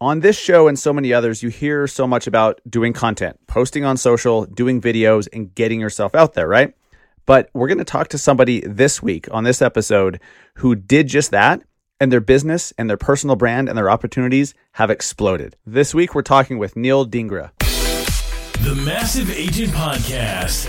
On this show and so many others, you hear so much about doing content, posting on social, doing videos, and getting yourself out there, right? But we're going to talk to somebody this week on this episode who did just that, and their business and their personal brand and their opportunities have exploded. This week, we're talking with Neil Dhingra. The Massive Agent Podcast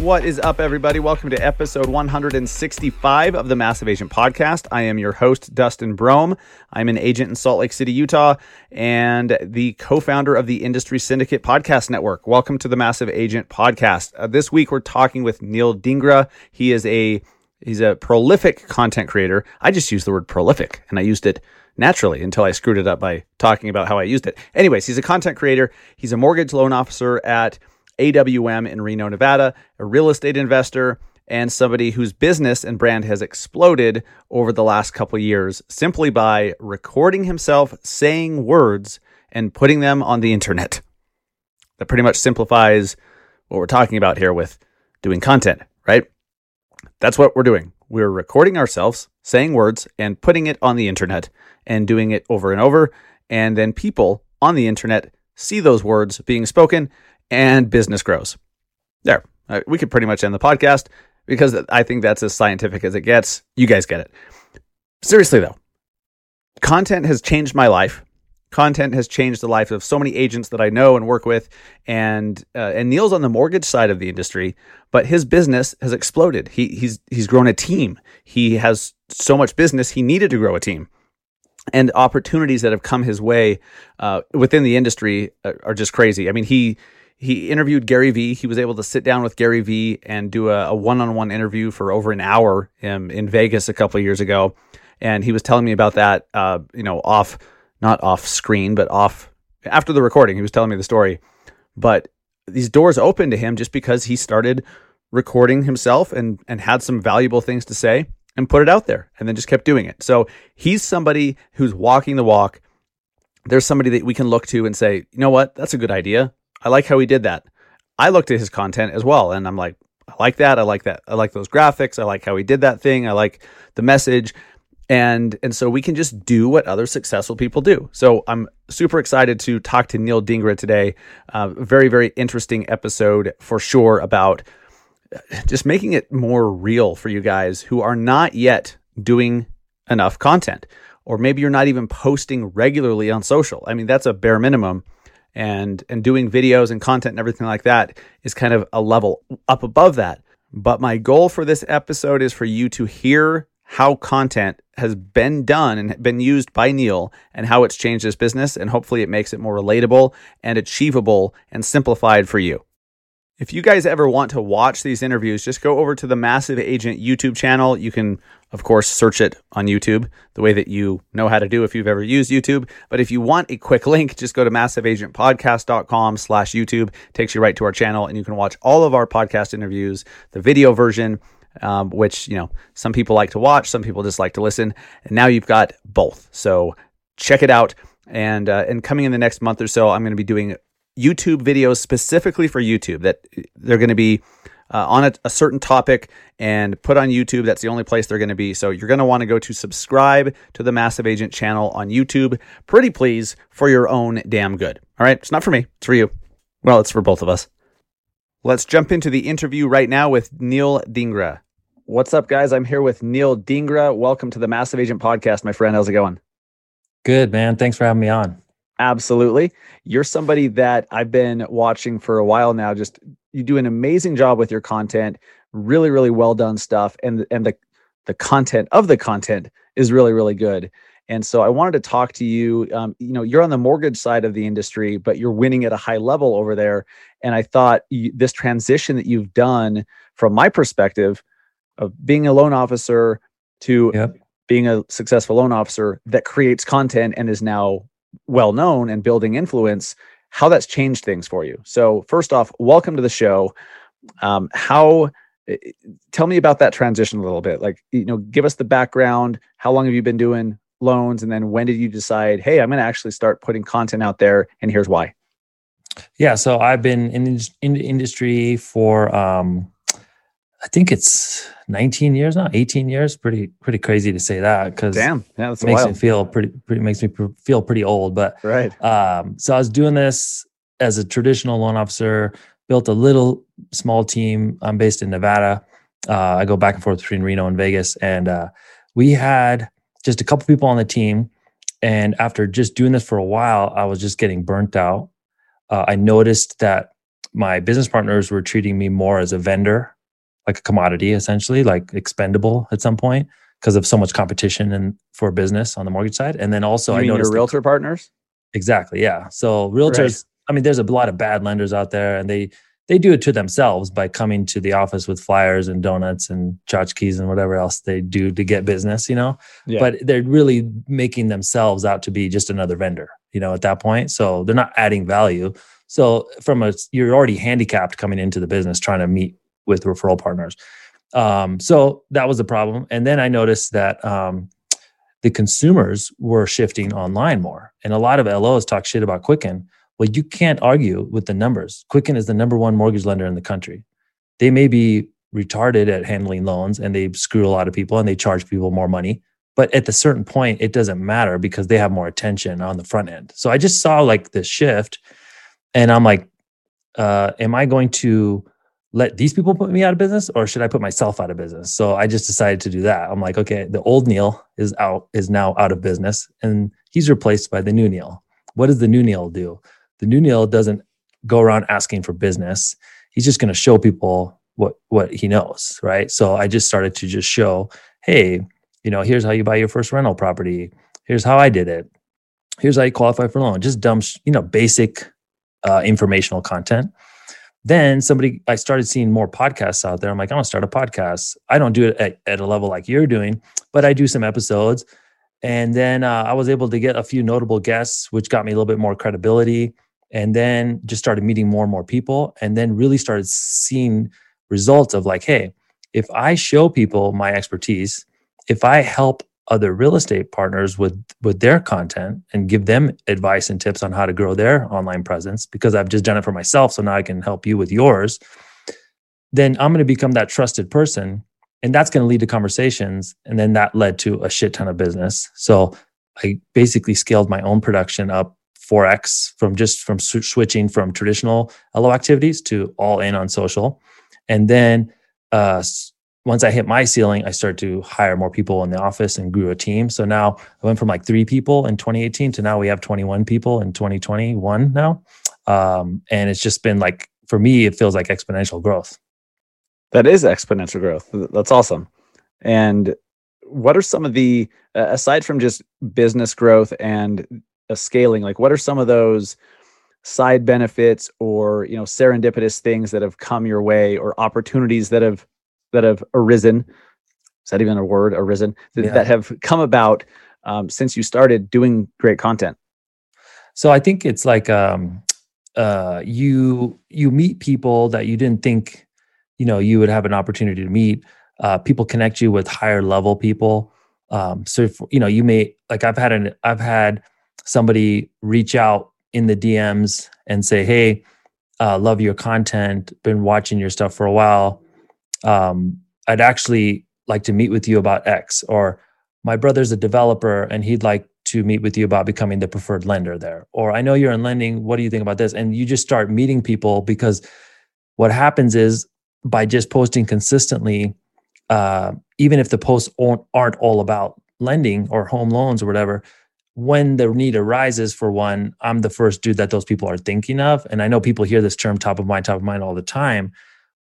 What is up, everybody? Welcome to episode 165 of the Massive Agent Podcast. I am your host, Dustin Brohm. I'm an agent in Salt Lake City, Utah, and the co founder of the Industry Syndicate Podcast Network. Welcome to the Massive Agent Podcast. Uh, this week, we're talking with Neil Dhingra. He is a He's a prolific content creator. I just used the word prolific and I used it naturally until I screwed it up by talking about how I used it. Anyways, he's a content creator. He's a mortgage loan officer at AWM in Reno, Nevada, a real estate investor, and somebody whose business and brand has exploded over the last couple years simply by recording himself saying words and putting them on the internet. That pretty much simplifies what we're talking about here with doing content, right? That's what we're doing. We're recording ourselves saying words and putting it on the internet and doing it over and over. And then people on the internet see those words being spoken and business grows. There, uh, we could pretty much end the podcast because I think that's as scientific as it gets. You guys get it. Seriously, though, content has changed my life. Content has changed the life of so many agents that I know and work with, and uh, and Neil's on the mortgage side of the industry, but his business has exploded. He he's he's grown a team. He has so much business. He needed to grow a team, and opportunities that have come his way uh, within the industry are, are just crazy. I mean, he he interviewed Gary Vee. He was able to sit down with Gary Vee and do a, one-on-one interview for over an hour in, in Vegas a couple years ago. And he was telling me about that, uh, you know, off, not off screen, but off after the recording. He was telling me the story. But these doors opened to him just because he started recording himself and and had some valuable things to say and put it out there and then just kept doing it. So he's somebody who's walking the walk. There's somebody that we can look to and say, you know what, that's a good idea. I like how he did that. I looked at his content as well and I'm like, I like that. I like that. I like those graphics. I like how he did that thing. I like the message. And and so we can just do what other successful people do. So I'm super excited to talk to Neil Dhingra today. Uh, very very interesting episode for sure about uh, just making it more real for you guys who are not yet doing enough content, or maybe you're not even posting regularly on social. I mean that's a bare minimum and and doing videos and content and everything like that is kind of a level up above that. But my goal for this episode is for you to hear how content has been done and been used by Neil and how it's changed his business and hopefully it makes it more relatable and achievable and simplified for you. If you guys ever want to watch these interviews, just go over to the Massive Agent YouTube channel. You can, of course, search it on YouTube the way that you know how to do if you've ever used YouTube. But if you want a quick link, just go to massiveagentpodcast.com slash YouTube. takes you right to our channel and you can watch all of our podcast interviews, the video version, um, which, you know, some people like to watch, some people just like to listen. And now you've got both. So check it out. And, uh, and coming in the next month or so, I'm going to be doing YouTube videos specifically for YouTube that they're going to be uh, on a, a, certain topic and put on YouTube. That's the only place they're going to be. So you're going to want to go to subscribe to the Massive Agent channel on YouTube. Pretty please for your own damn good. All right. It's not for me. It's for you. Well, it's for both of us. Let's jump into the interview right now with Neil Dhingra. What's up, guys? I'm here with Neil Dhingra. Welcome to the Massive Agent podcast, my friend. How's it going? Good, man. Thanks for having me on. Absolutely. You're somebody that I've been watching for a while now. Just you do an amazing job with your content. Really, really well done stuff. And and the the content of the content is really, really good. And so I wanted to talk to you. Um, you know, you're on the mortgage side of the industry, but you're winning at a high level over there. And I thought you, this transition that you've done, from my perspective, of being a loan officer to yep. being a successful loan officer that creates content and is now well known and building influence, how that's changed things for you. So, first off, welcome to the show. Um, how? eh, Tell me about that transition a little bit. Like, you know, give us the background. How long have you been doing loans, and then when did you decide, hey, I'm going to actually start putting content out there, and here's why? Yeah, so I've been in in industry for um, I think it's 19 years now, 18 years. Pretty pretty crazy to say that because Damn, yeah, that's it makes wild. me feel pretty pretty makes me feel pretty old. But right. um, so I was doing this as a traditional loan officer. Built a little small team. I'm based in Nevada. Uh, I go back and forth between Reno and Vegas, and uh, we had just a couple people on the team. And after just doing this for a while, I was just getting burnt out. Uh, I noticed that my business partners were treating me more as a vendor, like a commodity, essentially, like expendable at some point because of so much competition and for business on the mortgage side. And then also, you I mean your noticed that- realtor partners? Exactly. Yeah. So realtors, I mean, there's a lot of bad lenders out there and they they do it to themselves by coming to the office with flyers and donuts and tchotchkes and whatever else they do to get business, you know. Yeah. But they're really making themselves out to be just another vendor, you know, at that point. So they're not adding value. So from a you're already handicapped coming into the business trying to meet with referral partners. Um, so that was the problem. And then I noticed that um, the consumers were shifting online more. And a lot of LOs talk shit about Quicken. Well, you can't argue with the numbers. Quicken is the number one mortgage lender in the country. They may be retarded at handling loans and they screw a lot of people and they charge people more money. But at the certain point, it doesn't matter because they have more attention on the front end. So I just saw like this shift and I'm like, uh, am I going to let these people put me out of business or should I put myself out of business? So I just decided to do that. I'm like, okay, the old Neil is out, is now out of business and he's replaced by the new Neil. What does the new Neil do? The new Neil doesn't go around asking for business. He's just going to show people what what he knows, right? So I just started to just show, hey, you know, here's how you buy your first rental property. Here's how I did it. Here's how you qualify for a loan. Just dumb, you know, basic uh, informational content. Then somebody, I started seeing more podcasts out there. I'm like, I'm gonna start a podcast. I don't do it at, at a level like you're doing, but I do some episodes. And then uh, I was able to get a few notable guests, which got me a little bit more credibility. And then just started meeting more and more people, and then really started seeing results of like, hey, if I show people my expertise, if I help other real estate partners with with their content and give them advice and tips on how to grow their online presence because I've just done it for myself so now I can help you with yours then I'm going to become that trusted person and that's going to lead to conversations and then that led to a shit ton of business. So I basically scaled my own production up 4x from just from sw- switching from traditional LO activities to all in on social. And then uh, once I hit my ceiling, I started to hire more people in the office and grew a team. So now I went from like three people in 2018 to now we have 21 people in 2021 now. Um, and it's just been like, for me, it feels like exponential growth. That is exponential growth. That's awesome. And what are some of the aside from just business growth and scaling? Like, what are some of those side benefits or you know serendipitous things that have come your way or opportunities that have that have arisen? Is that even a word? Arisen that, Yeah. that have come about um, since you started doing great content. So I think it's like um, uh, you you meet people that you didn't think you know you would have an opportunity to meet. Uh, people connect you with higher level people. Um, so if, you know you may like I've had an I've had somebody reach out in the DMs and say, "Hey, uh, love your content. Been watching your stuff for a while. Um, I'd actually like to meet with you about X." Or my brother's a developer and he'd like to meet with you about becoming the preferred lender there. Or I know you're in lending. What do you think about this? And you just start meeting people because what happens is by just posting consistently, uh, even if the posts aren't aren't all about lending or home loans or whatever, when the need arises for one, I'm the first dude that those people are thinking of. And I know people hear this term top of mind, top of mind all the time,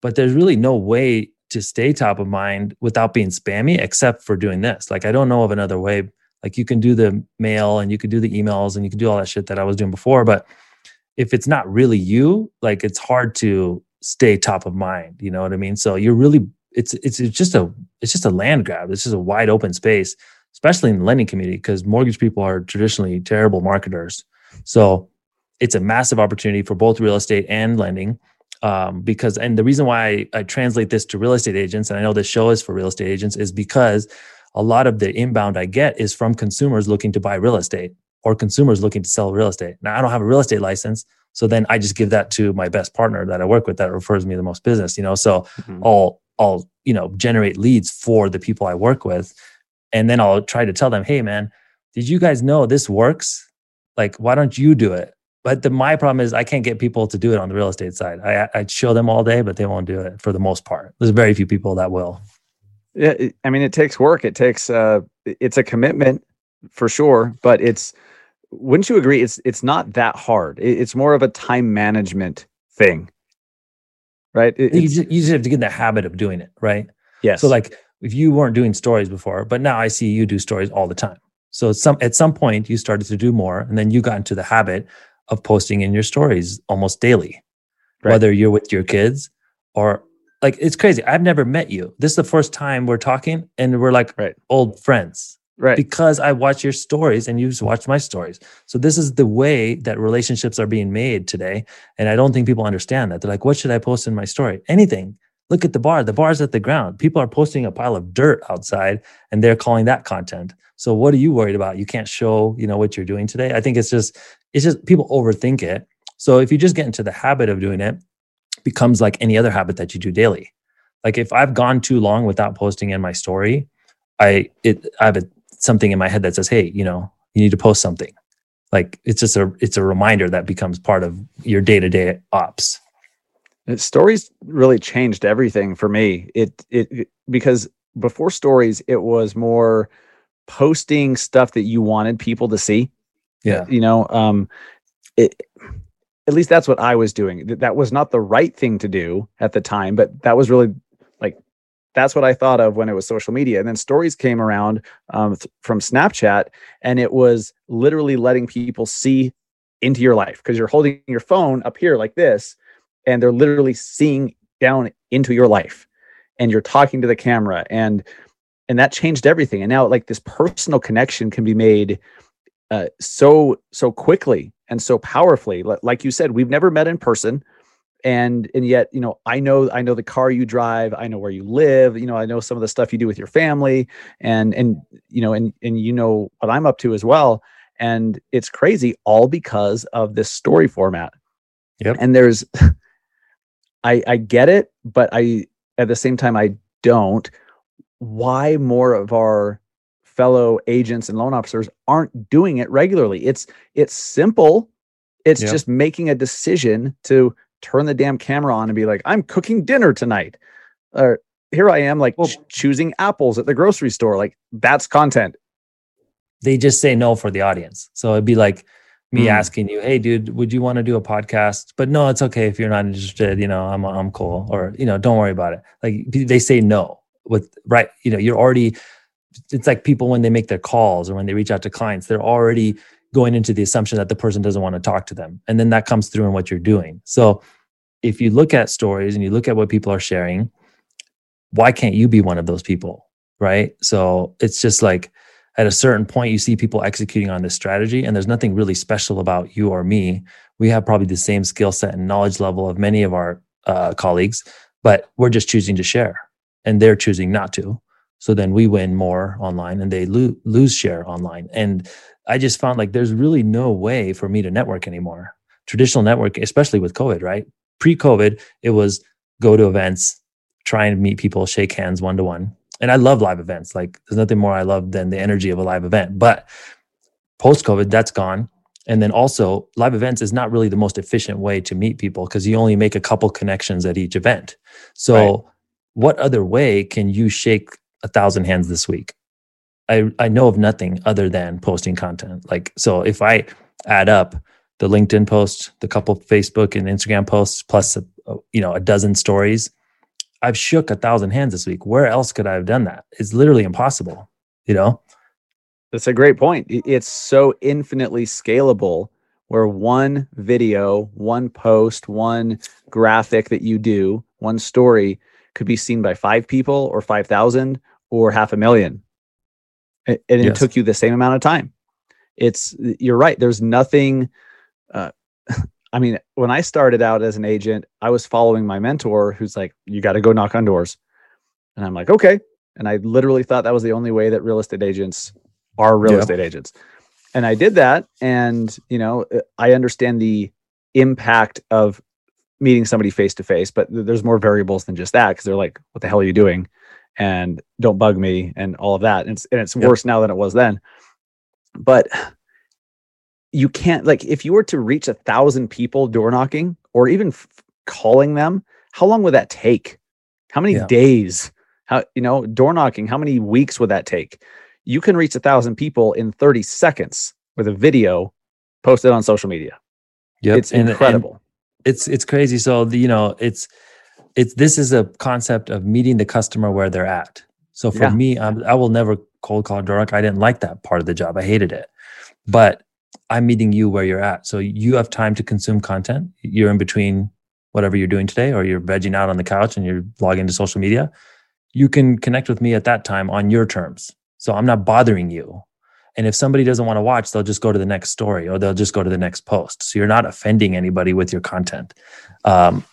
but there's really no way to stay top of mind without being spammy except for doing this. Like I don't know of another way. Like you can do the mail and you can do the emails and you can do all that shit that I was doing before, but if it's not really you, like it's hard to stay top of mind, you know what I mean? So you're really it's it's it's just a it's just a land grab. It's just a wide open space, especially in the lending community because mortgage people are traditionally terrible marketers. So it's a massive opportunity for both real estate and lending. Um, because and the reason why I, I translate this to real estate agents and i know this show is for real estate agents is because a lot of the inbound i get is from consumers looking to buy real estate or consumers looking to sell real estate. Now i don't have a real estate license so then i just give that to my best partner that i work with that refers me the most business you know? So Mhm. i'll i'll you know generate leads for the people i work with and then i'll try to tell them hey man did you guys know this works? Like why don't you do it but the my problem is I can't get people to do it on the real estate side. I I show them all day, but they won't do it for the most part. There's very few people that will. Yeah, I mean, it takes work. It takes uh, it's a commitment for sure, but it's wouldn't you agree? It's it's not that hard. It's more of a time management thing, right? It- You just, you just have to get in the habit of doing it, right? yes. So like if you weren't doing stories before, but now I see you do stories all the time. So some at some point you started to do more, and then you got into the habit of posting in your stories almost daily, Right. whether you're with your kids or like it's crazy. I've never met you. This is the first time we're talking, and we're like Right. old friends. right. because I watch your stories and you've watched my stories. So this is the way that relationships are being made today. And I don't think people understand that. They're like, what should I post in my story? Anything. Look at the bar. The bar's at the ground. People are posting a pile of dirt outside and they're calling that content. So what are you worried about? You can't show, you know, what you're doing today. I think it's just, it's just people overthink it. So if you just get into the habit of doing it, it becomes like any other habit that you do daily. Like if I've gone too long without posting in my story, I it I have a something in my head that says, "Hey, you know, you need to post something." Like it's just a it's a reminder that becomes part of your day to day ops. Uh, stories really changed everything for me it, it it- because before stories it was more posting stuff that you wanted people to see. Yeah, you know um it at least that's what i was doing. That was not the right thing to do at the time but that was really like that's what i thought of when it was social media. And then stories came around um, th- from snapchat and it was literally letting people see into your life because you're holding your phone up here like this and they're literally seeing down into your life and you're talking to the camera and and that changed everything. And now like this personal connection can be made uh, so so quickly and so powerfully. Li- like you said we've never met in person. And and yet you know i know i know the car you drive. I know where you live. You know i know some of the stuff you do with your family. And and you know and and you know what i'm up to as well. And it's crazy all because of this story format. Yep. and there's i i get it but i at the same time i don't why more of our fellow agents and loan officers aren't doing it regularly it's it's simple it's Yep. just making a decision to turn the damn camera on and be like i'm cooking dinner tonight or here i am like Well- ch- choosing apples at the grocery store like that's content they just say no for the audience. So it'd be like me Mm. asking you, "Hey, dude, would you want to do a podcast?" But no, it's okay if you're not interested. You know, I'm I'm cool, or you know, don't worry about it. Like they say no with right. You know, you're already. It's like people when they make their calls or when they reach out to clients, they're already going into the assumption that the person doesn't want to talk to them, and then that comes through in what you're doing. So if you look at stories and you look at what people are sharing, why can't you be one of those people? Right. So it's just like at a certain point, you see people executing on this strategy, and there's nothing really special about you or me. We have probably the same skill set and knowledge level of many of our uh, colleagues, but we're just choosing to share, and they're choosing not to. So then we win more online, and they lo- lose share online. And I just found like there's really no way for me to network anymore. Traditional network, especially with COVID, right? Pre-COVID, it was go to events, try and meet people, shake hands one to one. And I love live events. Like there's nothing more I love than the energy of a live event. But post COVID, that's gone. And then also, live events is not really the most efficient way to meet people because you only make a couple connections at each event. So, Right. What other way can you shake a thousand hands this week? I, I know of nothing other than posting content. Like, so if I add up the LinkedIn post, the couple Facebook and Instagram posts, plus a, a- you know a dozen stories, I've shook a thousand hands this week. Where else could I have done that? It's literally impossible. You know, That's a great point. It's so infinitely scalable where one video, one post, one graphic that you do, one story could be seen by five people or 5,000 or half a million. And it Yes. took you the same amount of time. It's, you're right. There's nothing, uh, I mean, when I started out as an agent, I was following my mentor who's like, you got to go knock on doors. And I'm like, okay. And I literally thought that was the only way that real estate agents are real Yeah. estate agents. And I did that. And, you know, I understand the impact of meeting somebody face to face, but th- there's more variables than just that because they're like, what the hell are you doing? And don't bug me and all of that. And it's, and it's Yep. worse now than it was then. But you can't, like, if you were to reach a thousand people door knocking or even f- calling them, how long would that take? How many Yeah. days? How, you know, door knocking, how many weeks would that take? You can reach a thousand people in 30 seconds with a video posted on social media. Yep. It's And- and incredible. It's it's crazy. So the, you know, it's it's this is a concept of meeting the customer where they're at. So for Yeah. me, I'm, I will never cold call Dork. I didn't like that part of the job. I hated it. But I'm meeting you where you're at. So you have time to consume content. You're in between whatever you're doing today, or you're vegging out on the couch and you're logging to social media. You can connect with me at that time on your terms. So I'm not bothering you. And if somebody doesn't want to watch, they'll just go to the next story or they'll just go to the next post. So you're not offending anybody with your content. Um,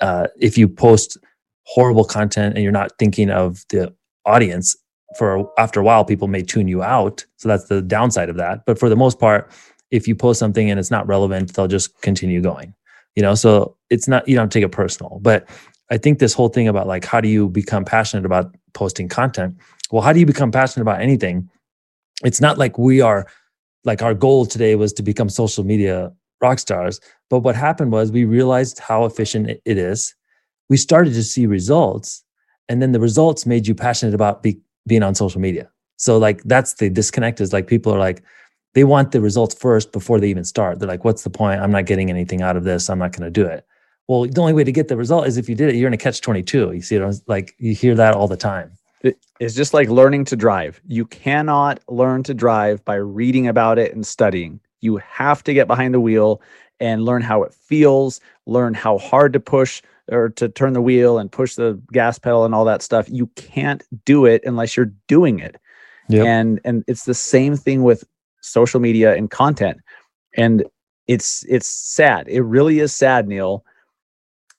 uh, if you post horrible content and you're not thinking of the audience, for after a while, people may tune you out. So that's the downside of that. But for the most part, if you post something and it's not relevant, they'll just continue going. You know, so it's not you don't take it personal. But I think this whole thing about like how do you become passionate about posting content? Well, how do you become passionate about anything? It's not like we are like our goal today was to become social media rock stars. But what happened was we realized how efficient it- is. We started to see results, and then the results made you passionate about be, being on social media. So like that's the disconnect is like people are like they want the results first before they even start. They're like, "What's the point? I'm not getting anything out of this. I'm not going to do it." Well, the only way to get the result is if you did it. You're going to catch 22. You see it like you hear that all the time. It- It's just like learning to drive. You cannot learn to drive by reading about it and studying. You have to get behind the wheel and learn how it feels, learn how hard to push or to turn the wheel and push the gas pedal and all that stuff. You can't do it unless you're doing it. Yep. And and it's the same thing with social media and content. And it's it's sad. It really is sad, Neil,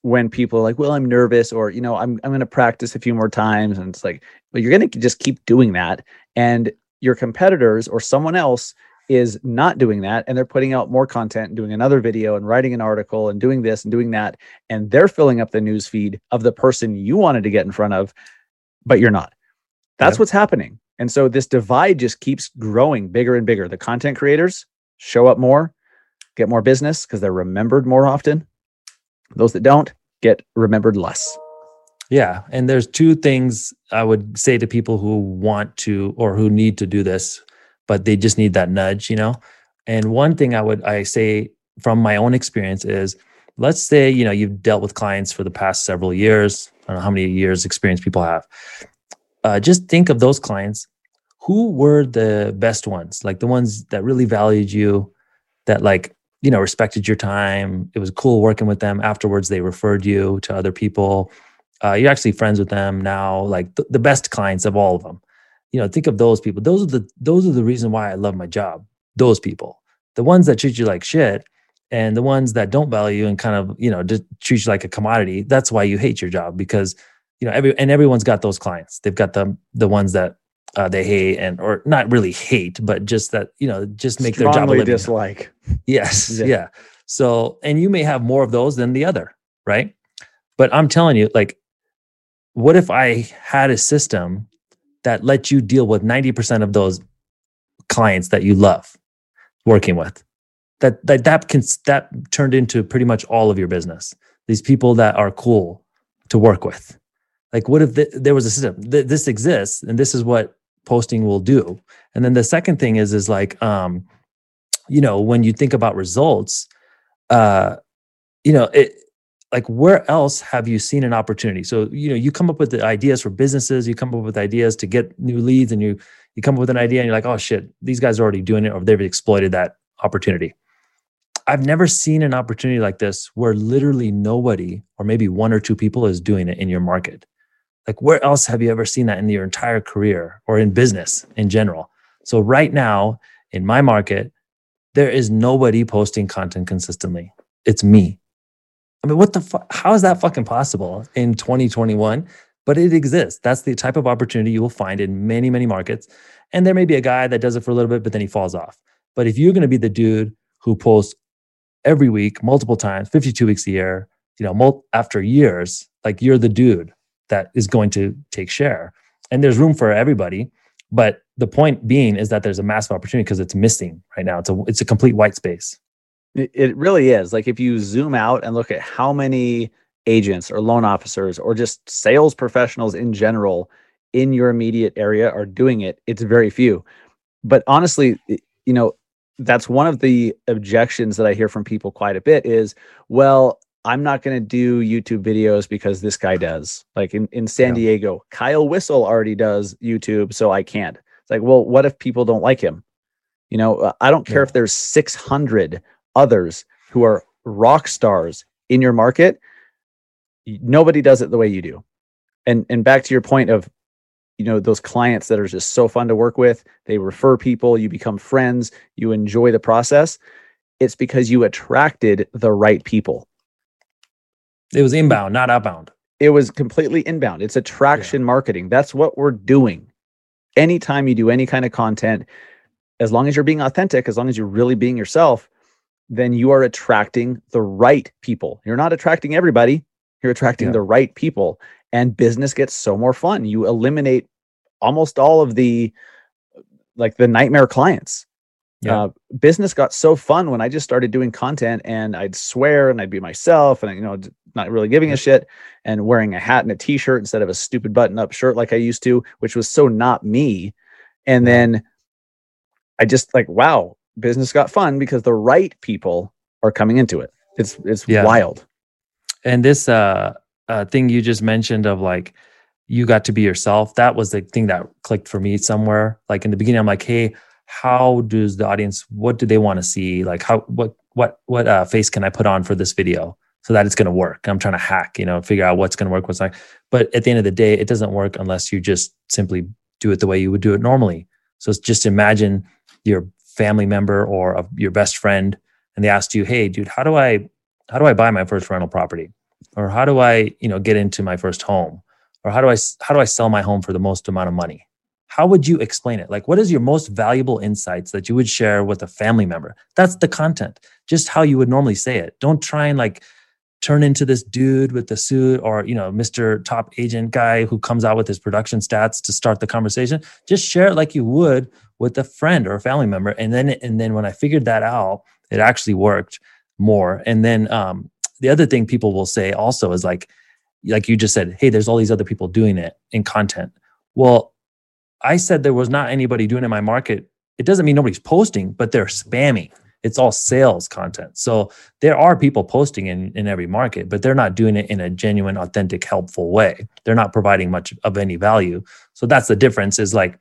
when people are like, "Well, I'm nervous," or you know, "I'm I'm going to practice a few more times," and it's like, "Well, you're going to just keep doing that," and your competitors or someone else is not doing that, and they're putting out more content, and doing another video, and writing an article, and doing this and doing that, and they're filling up the news feed of the person you wanted to get in front of, but you're not. That's Yep. what's happening, and so this divide just keeps growing bigger and bigger. The content creators show up more, get more business because they're remembered more often. Those that don't get remembered less. Yeah. And there's two things I would say to people who want to or who need to do this, but they just need that nudge, you know? And one thing I would I say from my own experience is let's say, you know, you've dealt with clients for the past several years. I don't know how many years experience people have. Uh, just think of those clients. Who were the best ones? Like the ones that really valued you, that like, you know, respected your time. It was cool working with them. Afterwards, they referred you to other people. Uh, you're actually friends with them now like th- the best clients of all of them you know think of those people. Those are the those are the reason why i love my job those people. The ones that treat you like shit and the ones that don't value and kind of you know just treat you like a commodity that's why you hate your job because you know every and everyone's got those clients. They've got the the ones that uh, they hate and or not really hate but just that you know just make their job a Strongly living dislike. Yes. Yeah. Yeah. So, and you may have more of those than the other, right? But I'm telling you, like, what if I had a system that let you deal with 90% of those clients that you love working with? That that that can that turned into pretty much all of your business. These people that are cool to work with. Like, what if th- there was a system? Th- this exists, and this is what posting will do. And then the second thing is, is like, um, you know, when you think about results, uh, you know, it like where else have you seen an opportunity? So, you know, you come up with the ideas for businesses, you come up with ideas to get new leads, and you you come up with an idea and you're like, oh shit, these guys are already doing it, or they've exploited that opportunity. I've never seen an opportunity like this where literally nobody, or maybe one or two people, is doing it in your market. Like, where else have you ever seen that in your entire career or in business in general? So, right now in my market, there is nobody posting content consistently. it's me. I mean, what the fuck? How is that fucking possible in 2021? But it exists. That's the type of opportunity you will find in many, many markets. And there may be a guy that does it for a little bit, but then he falls off. But if you're going to be the dude who posts every week, multiple times, 52 weeks a year, you know, after years, like you're the dude that is going to take share. And there's room for everybody. But the point being is that there's a massive opportunity because it's missing right now. It's a it's a complete white space. It, really is. Like if you zoom out and look at how many agents or loan officers or just sales professionals in general in your immediate area are doing it, it's very few. But honestly, you know, that's one of the objections that I hear from people quite a bit is, well, I'm not going to do YouTube videos because this guy does. Like in, in San yeah. Diego, Kyle Whissel already does YouTube, so I can't. It's like, well, what if people don't like him? You know, uh, I don't care yeah. if there's 600 others who are rock stars in your market. Nobody does it the way you do. And and back to your point of you know those clients that are just so fun to work with they refer people you become friends you enjoy the process it's because you attracted the right people it was inbound not outbound it was completely inbound it's attraction yeah. marketing that's what we're doing anytime you do any kind of content as long as you're being authentic as long as you're really being yourself then you are attracting the right people you're not attracting everybody you're attracting yeah. the right people and business gets so more fun. You eliminate almost all of the like the nightmare clients. Yeah. Uh, business got so fun when I just started doing content and I'd swear and I'd be myself and you know not really giving a shit and wearing a hat and a t-shirt instead of a stupid button-up shirt like I used to, which was so not me. And then I just like wow, business got fun because the right people are coming into it. It's it's yeah. wild. And this uh uh, thing you just mentioned of like you got to be yourself that was the thing that clicked for me somewhere like in the beginning i'm like hey how does the audience what do they want to see? Like how what what what uh, face can i put on for this video so that it's going to work? I'm trying to hack you know figure out what's going to work what's not. But at the end of the day it doesn't work unless you just simply do it the way you would do it normally. So it's just imagine your family member or a, your best friend and they asked you hey dude how do i how do i buy my first rental property? Or how do i you know get into my first home? Or how do i how do i sell my home for the most amount of money how would you explain it? Like what is your most valuable insights that you would share with a family member? That's the content just how you would normally say it. Don't try and like turn into this dude with the suit or you know mr top agent guy who comes out with his production stats to start the conversation. Just share it like you would with a friend or a family member and then and then when i figured that out it actually worked more. And then um, the other thing people will say also is like like you just said hey there's all these other people doing it in content. Well i said there was not anybody doing it in my market it doesn't mean nobody's posting but they're spamming it's all sales content so there are people posting in in every market but they're not doing it in a genuine authentic helpful way they're not providing much of any value so that's the difference is like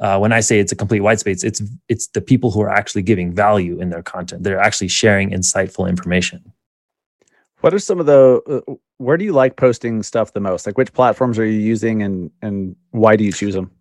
uh, when I say it's a complete white space, it's it's the people who are actually giving value in their content. They're actually sharing insightful information. What are some of the uh, where do you like posting stuff the most? Like which platforms are you using and and why do you choose them?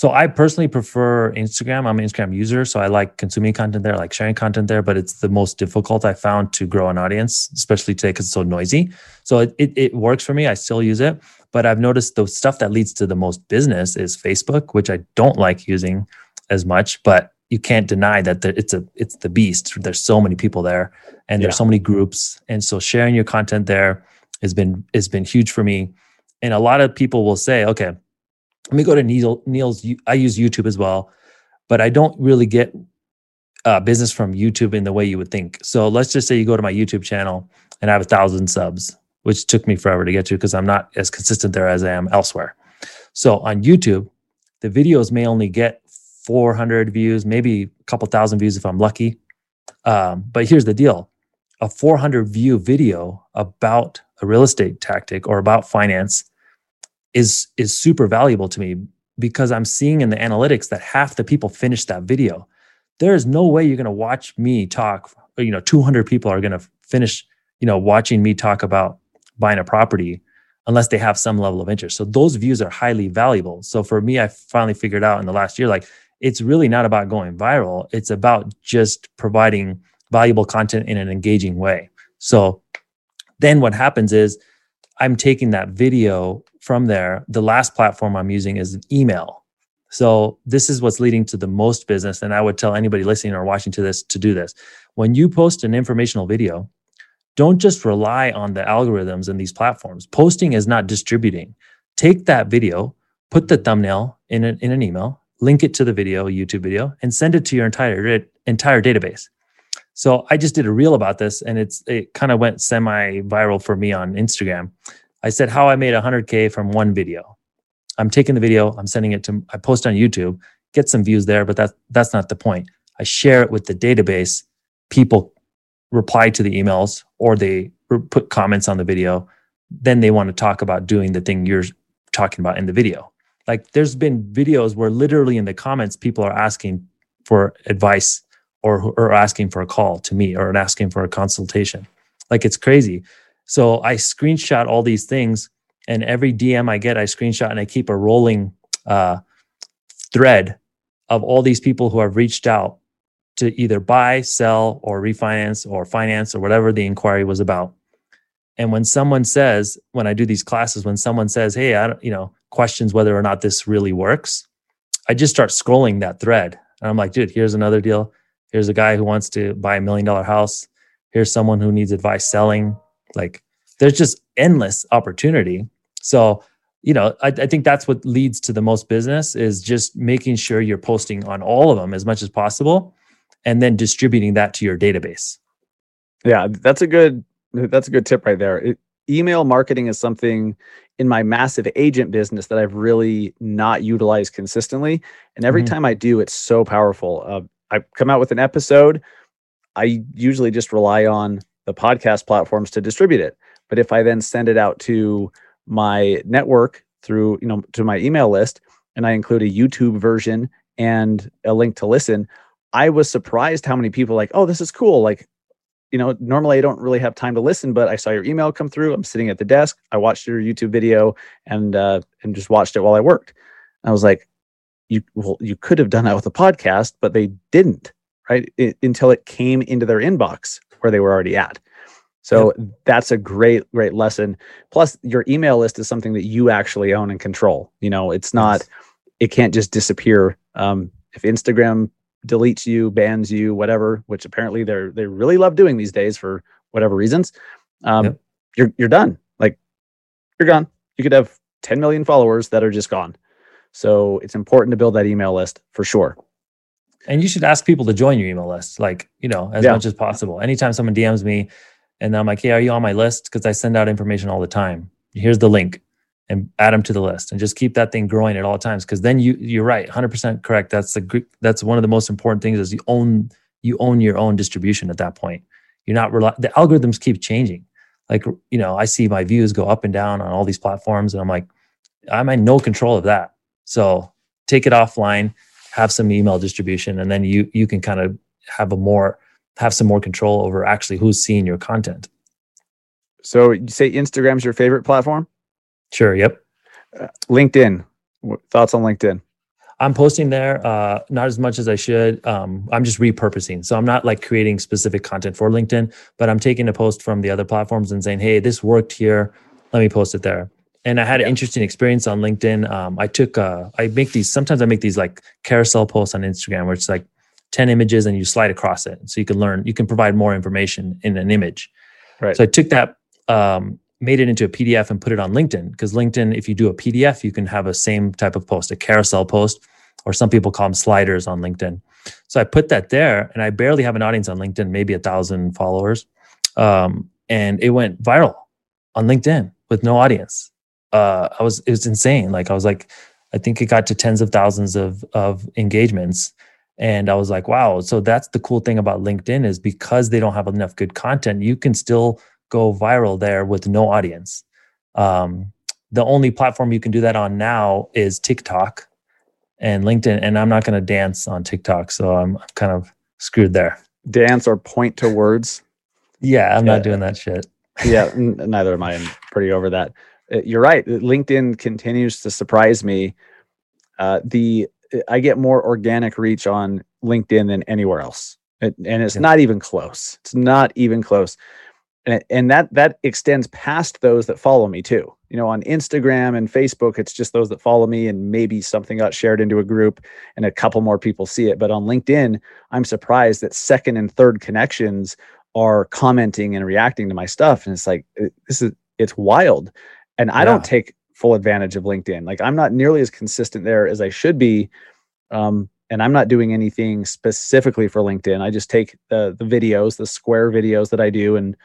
So I personally prefer Instagram. I'm an Instagram user, so I like consuming content there, I like sharing content there, but it's the most difficult I found to grow an audience, especially today because it's so noisy. So it, it, it works for me. I still use it, but I've noticed the stuff that leads to the most business is Facebook, which I don't like using as much, but you can't deny that it's a it's the beast. There's so many people there, and there's so many groups, and so sharing your content there has been has been huge for me. And a lot of people will say, okay, let me go to Neil, Neil's. I use YouTube as well, but I don't really get uh, business from YouTube in the way you would think. So let's just say you go to my YouTube channel and I have a thousand subs, which took me forever to get to because I'm not as consistent there as I am elsewhere. So on YouTube, the videos may only get 400 views, maybe a couple thousand views if I'm lucky. Um, but here's the deal a 400 view video about a real estate tactic or about finance is is super valuable to me because I'm seeing in the analytics that half the people finish that video. There is no way you're going to watch me talk. You know, 200 people are going to finish. You know, watching me talk about buying a property unless they have some level of interest. So those views are highly valuable. So for me, I finally figured out in the last year, like it's really not about going viral. It's about just providing valuable content in an engaging way. So then what happens is I'm taking that video from there. The last platform I'm using is email. So this is what's leading to the most business. And I would tell anybody listening or watching to this to do this. When you post an informational video, don't just rely on the algorithms and these platforms. Posting is not distributing. Take that video, put the thumbnail in, a, in an email, link it to the video, YouTube video, and send it to your entire entire database. So I just did a reel about this, and it's it kind of went semi viral for me on Instagram. I said how I made 100k from one video. I'm taking the video, I'm sending it to, I post on YouTube, get some views there, but that's that's not the point. I share it with the database. People reply to the emails or they put comments on the video. Then they want to talk about doing the thing you're talking about in the video. Like there's been videos where literally in the comments people are asking for advice or or asking for a call to me or asking for a consultation. Like it's crazy. So I screenshot all these things and every DM I get, I screenshot and I keep a rolling uh, thread of all these people who have reached out to either buy, sell, or refinance or finance or whatever the inquiry was about. And when someone says, when I do these classes, when someone says, "Hey, I don't," you know, questions whether or not this really works, I just start scrolling that thread, and I'm like, "Dude, here's another deal. Here's a guy who wants to buy a million dollar house. Here's someone who needs advice selling. Like, there's just endless opportunity." So, you know, I, I, think that's what leads to the most business is just making sure you're posting on all of them as much as possible and then distributing that to your database. Yeah, that's a good that's a good tip right there. It, email marketing is something in my massive agent business that I've really not utilized consistently, and every mm-hmm. time I do, it's so powerful. Uh, I come out with an episode, I usually just rely on the podcast platforms to distribute it. But if I then send it out to my network through, you know, to my email list, and I include a YouTube version and a link to listen, I was surprised how many people like, oh, this is cool. Like, you know, normally I don't really have time to listen, but I saw your email come through. I'm sitting at the desk. I watched your YouTube video and uh, and just watched it while I worked. I was like, you well, you could have done that with a podcast, but they didn't, right? It, until it came into their inbox where they were already at. So that's a great, great lesson. Plus, your email list is something that you actually own and control. You know, it's not, it can't just disappear. Um, if Instagram deletes you, bans you, whatever, which apparently they're they really love doing these days for whatever reasons, um, you're you're done. Like you're gone. You could have 10 million followers that are just gone. So it's important to build that email list for sure. And you should ask people to join your email list, like, you know, as yeah. much as possible. Anytime someone DMs me, and I'm like, hey, are you on my list? Because I send out information all the time. Here's the link and add them to the list and just keep that thing growing at all times. Cause then you, you're right. 100% correct. That's the, that's one of the most important things is you own, you own your own distribution at that point. You're not, rely, the algorithms keep changing. Like, you know, I see my views go up and down on all these platforms and I'm like, I'm in no control of that. So take it offline, have some email distribution, and then you, you can kind of have a more, have some more control over actually who's seeing your content. So you say Instagram's your favorite platform? Sure. Yep. Uh, LinkedIn. Thoughts on LinkedIn? I'm posting there, uh, not as much as I should. Um, I'm just repurposing. So I'm not like creating specific content for LinkedIn, but I'm taking a post from the other platforms and saying, hey, this worked here. Let me post it there. And I had yeah. an interesting experience on LinkedIn. Um, I took, uh, I make these, sometimes I make these like carousel posts on Instagram where it's like 10 images and you slide across it. So you can learn, you can provide more information in an image. Right. So I took that, um, made it into a PDF and put it on LinkedIn because LinkedIn, if you do a PDF, you can have a same type of post, a carousel post, or some people call them sliders on LinkedIn. So I put that there and I barely have an audience on LinkedIn, maybe a thousand followers. Um, and it went viral on LinkedIn with no audience. Uh, I was, it was insane. Like I was like, I think it got to tens of thousands of, of engagements. And i was like wow. So that's the cool thing about linkedin is because they don't have enough good content you can still go viral there with no audience. Um, the only platform you can do that on now is tiktok and linkedin. And i'm not going to dance on tiktok so i'm kind of screwed there. Dance or point to words? Yeah i'm yeah. not doing that shit. Yeah n- neither am i. I'm pretty over that Uh, you're right uh, linkedin continues to surprise me uh, the I get more organic reach on LinkedIn than anywhere else. It, and it's yeah. not even close. It's not even close. and, and that that extends past those that follow me too you know on instagram and facebook it's just those that follow me and maybe something got shared into a group and a couple more people see it but on linkedin i'm surprised that second and third connections are commenting and reacting to my stuff and it's like uh, this is it's wild and i yeah. don't take full advantage of linkedin like i'm not nearly as consistent there as i should be um, and i'm not doing anything specifically for linkedin i just take the the videos the square videos that i do and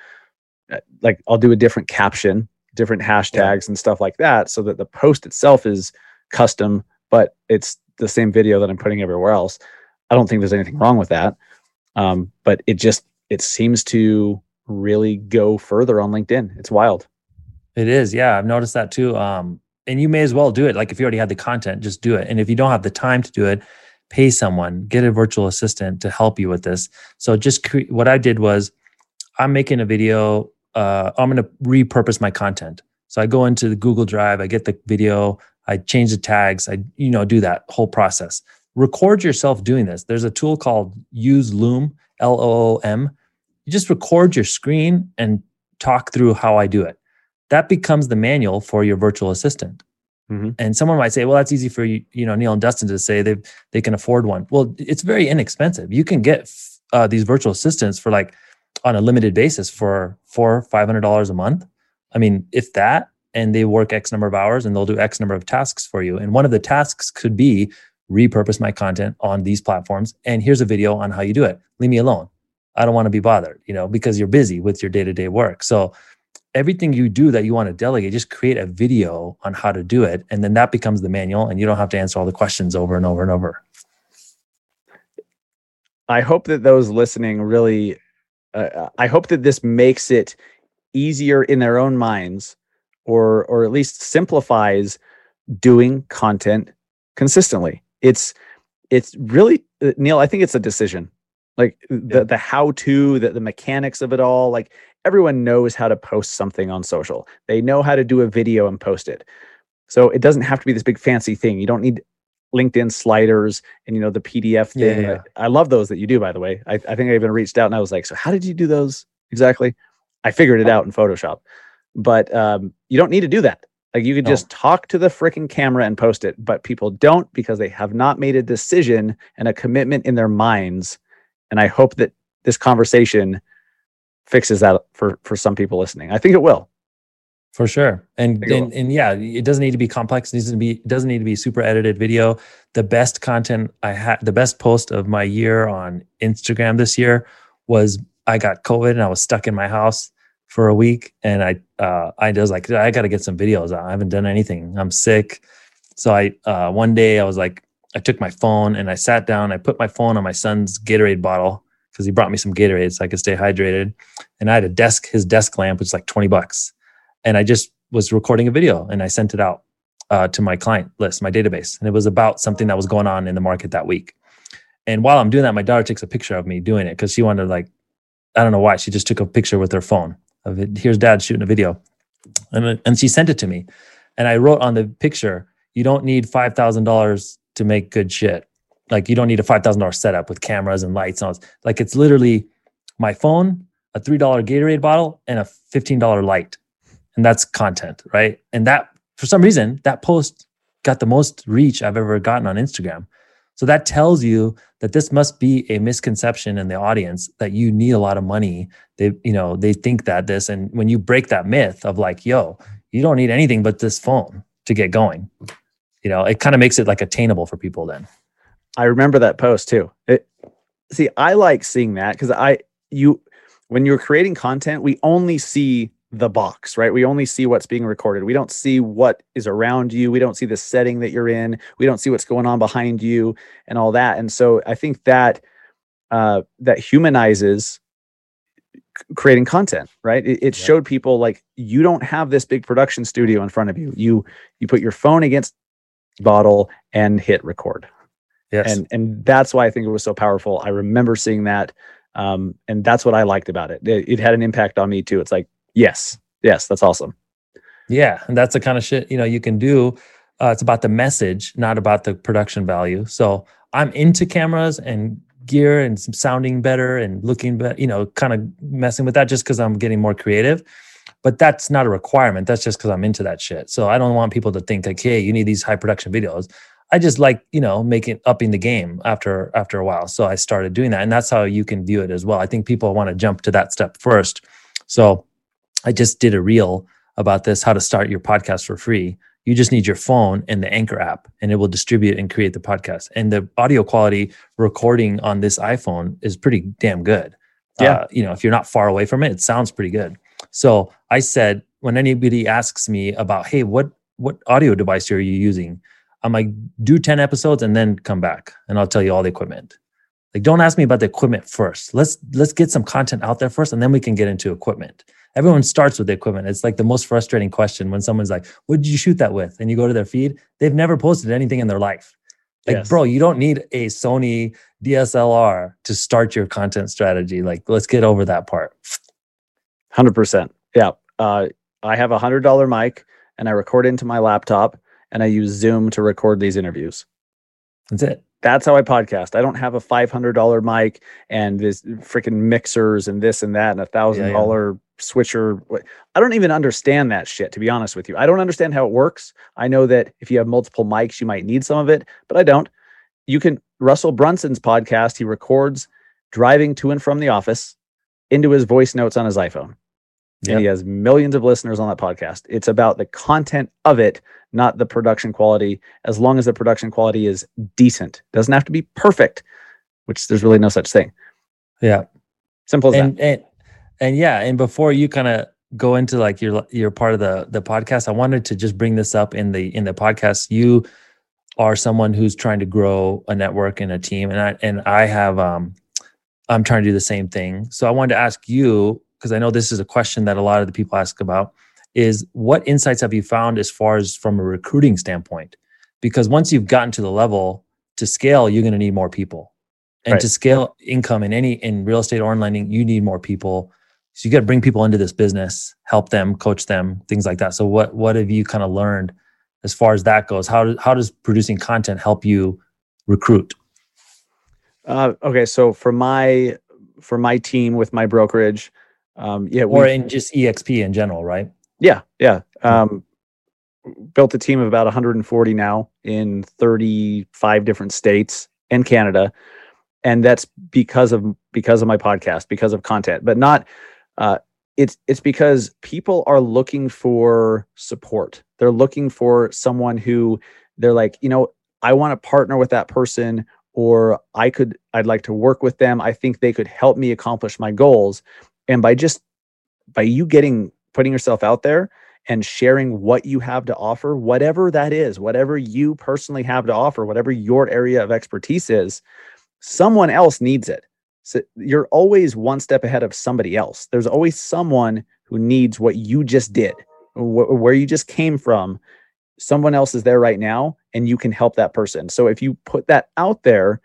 uh, like I'll do a different caption, different hashtags yeah. and stuff like that so that the post itself is custom, but it's the same video that I'm putting everywhere else. I don't think there's anything wrong with that. Um, but it just it seems to really go further on LinkedIn. It's wild. It is. Yeah, I've noticed that too. Um, and you may as well do it. Like if you already had the content, just do it. And if you don't have the time to do it, pay someone, get a virtual assistant to help you with this. So just cre- what I did was I'm making a video uh, I'm going to repurpose my content. So I go into the Google Drive, I get the video, I change the tags, I you know do that whole process. Record yourself doing this. There's a tool called Use Loom, L O O M. You just record your screen and talk through how I do it. That becomes the manual for your virtual assistant. Mm-hmm. And someone might say, "Well, that's easy for you, you know, Neil and Dustin to say they they can afford one." Well, it's very inexpensive. You can get uh, these virtual assistants for like on a limited basis for four five hundred dollars a month i mean if that and they work x number of hours and they'll do x number of tasks for you and one of the tasks could be repurpose my content on these platforms and here's a video on how you do it leave me alone i don't want to be bothered you know because you're busy with your day-to-day work so everything you do that you want to delegate just create a video on how to do it and then that becomes the manual and you don't have to answer all the questions over and over and over i hope that those listening really uh, I hope that this makes it easier in their own minds, or or at least simplifies doing content consistently. It's it's really uh, Neil. I think it's a decision. Like the yeah. the how to, the, the mechanics of it all. Like everyone knows how to post something on social. They know how to do a video and post it. So it doesn't have to be this big fancy thing. You don't need LinkedIn sliders and you know the PDF thing. Yeah, yeah. I, love those that you do, by the way. I, I think I even reached out and I was like, "So how did you do those exactly?" I figured it out in Photoshop, but um, you don't need to do that. Like you could no. just talk to the freaking camera and post it, but people don't because they have not made a decision and a commitment in their minds. And I hope that this conversation fixes that for for some people listening. I think it will. For sure. And, and, and yeah, it doesn't need to be complex. It doesn't be it doesn't need to be super edited video. The best content I had the best post of my year on Instagram this year was I got COVID and I was stuck in my house for a week and I uh I was like I got to get some videos. I haven't done anything. I'm sick. So I uh one day I was like I took my phone and I sat down, I put my phone on my son's Gatorade bottle because he brought me some Gatorade so I could stay hydrated. And I had a desk, his desk lamp, which is like 20 bucks and I just was recording a video and I sent it out uh, to my client list, my database, and it was about something that was going on in the market that week. And while I'm doing that, my daughter takes a picture of me doing it because she wanted like, I don't know why, she just took a picture with her phone of it. Here's dad shooting a video, and and she sent it to me, and I wrote on the picture, you don't need five thousand dollars to make good shit. Like you don't need a five thousand dollars setup with cameras and lights. This. Like it's literally my phone, a three dollar Gatorade bottle, and a fifteen dollar light and that's content, right? And that for some reason that post got the most reach I've ever gotten on Instagram. So that tells you that this must be a misconception in the audience that you need a lot of money. They, you know, they think that this, and when you break that myth of like, yo, you don't need anything but this phone to get going, you know, it kind of makes it like attainable for people then. I remember that post too. It, see, I like seeing that because I, you, when you're creating content, we only see the box, right? We only see what's being recorded. We don't see what is around you. We don't see the setting that you're in. We don't see what's going on behind you and all that. And so I think that uh, that humanizes creating content, right? It, it yeah. showed people like you don't have this big production studio in front of you. You you put your phone against bottle and hit record. Yes. And and that's why I think it was so powerful. I remember seeing that. Um, and that's what I liked about it. it. It had an impact on me too. It's like Yes. Yes. That's awesome. Yeah. And that's the kind of shit, you know, you can do. Uh, it's about the message, not about the production value. So I'm into cameras and gear and sounding better and looking better, you know, kind of messing with that just because I'm getting more creative. But that's not a requirement. That's just because I'm into that shit. So I don't want people to think like, hey, you need these high production videos. I just like, you know, making upping the game after after a while. So I started doing that. And that's how you can view it as well. I think people want to jump to that step first. So I just did a reel about this, how to start your podcast for free. You just need your phone and the Anchor app, and it will distribute and create the podcast. And the audio quality recording on this iPhone is pretty damn good. Yeah. Uh, you know, if you're not far away from it, it sounds pretty good. So I said, when anybody asks me about, hey, what what audio device are you using? I'm like, do 10 episodes and then come back and I'll tell you all the equipment. Like, don't ask me about the equipment first. Let's let's get some content out there first, and then we can get into equipment everyone starts with the equipment. It's like the most frustrating question when someone's like, What did you shoot that with? And you go to their feed, they've never posted anything in their life. Like, Yes. bro, you don't need a Sony DSLR to start your content strategy. Like, let's get over that part. Hundred percent. Yeah. Uh, I have a hundred dollar mic and I record into my laptop and I use Zoom to record these interviews. That's it. That's how I podcast. I don't have a five hundred dollar mic and this freaking mixers and this and that and a thousand dollar switcher. I don't even understand that shit. To be honest with you, I don't understand how it works. I know that if you have multiple mics, you might need some of it, but I don't. You can. Russell Brunson's podcast. He records driving to and from the office into his voice notes on his iPhone. And he has millions of listeners on that podcast. It's about the content of it, not the production quality, as long as the production quality is decent. Doesn't have to be perfect, which there's really no such thing. Yeah. Simple as and that. and and yeah, and before you kind of go into like your your part of the the podcast, I wanted to just bring this up in the in the podcast. You are someone who's trying to grow a network and a team, and I and I have um I'm trying to do the same thing. So I wanted to ask you because I know this is a question that a lot of the people ask about is what insights have you found as far as from a recruiting standpoint? Because once you've gotten to the level to scale, you're going to need more people. And Right. to scale income in any in real estate or in lending, you need more people. So you got to bring people into this business, help them, coach them, things like that. So what what have you kind of learned as far as that goes? How how does producing content help you recruit? Uh, okay, so for my for my team with my brokerage, um, yeah, Or in just EXP in general, right? Yeah, yeah. Um, built a team of about 140 now in 35 different states and Canada, and that's because of because of my podcast, because of content, but not. Uh, it's it's because people are looking for support. They're looking for someone who they're like, you know, I want to partner with that person, or I could, I'd like to work with them. I think they could help me accomplish my goals, and by just by you getting putting yourself out there and sharing what you have to offer, whatever that is, whatever you personally have to offer, whatever your area of expertise is, someone else needs it. So you're always one step ahead of somebody else. There's always someone who needs what you just did, wh- where you just came from. Someone else is there right now, and you can help that person. So if you put that out there,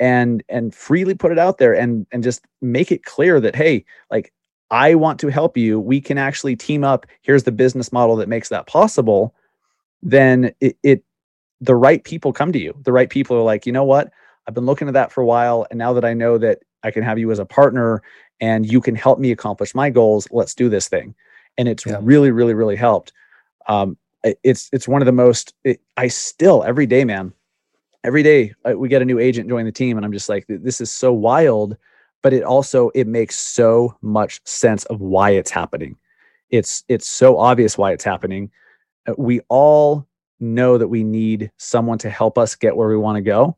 and and freely put it out there, and and just make it clear that hey, like I want to help you. We can actually team up. Here's the business model that makes that possible. Then it, it the right people come to you. The right people are like, you know what? I've been looking at that for a while. And now that I know that I can have you as a partner and you can help me accomplish my goals, let's do this thing. And it's Yeah. really, really, really helped. Um, it- it's it's one of the most. It, I still every day, man. Every day uh, we get a new agent join the team, and I'm just like, this is so wild. But it also it makes so much sense of why it's happening. It's it's so obvious why it's happening. Uh, We all know that we need someone to help us get where we want to go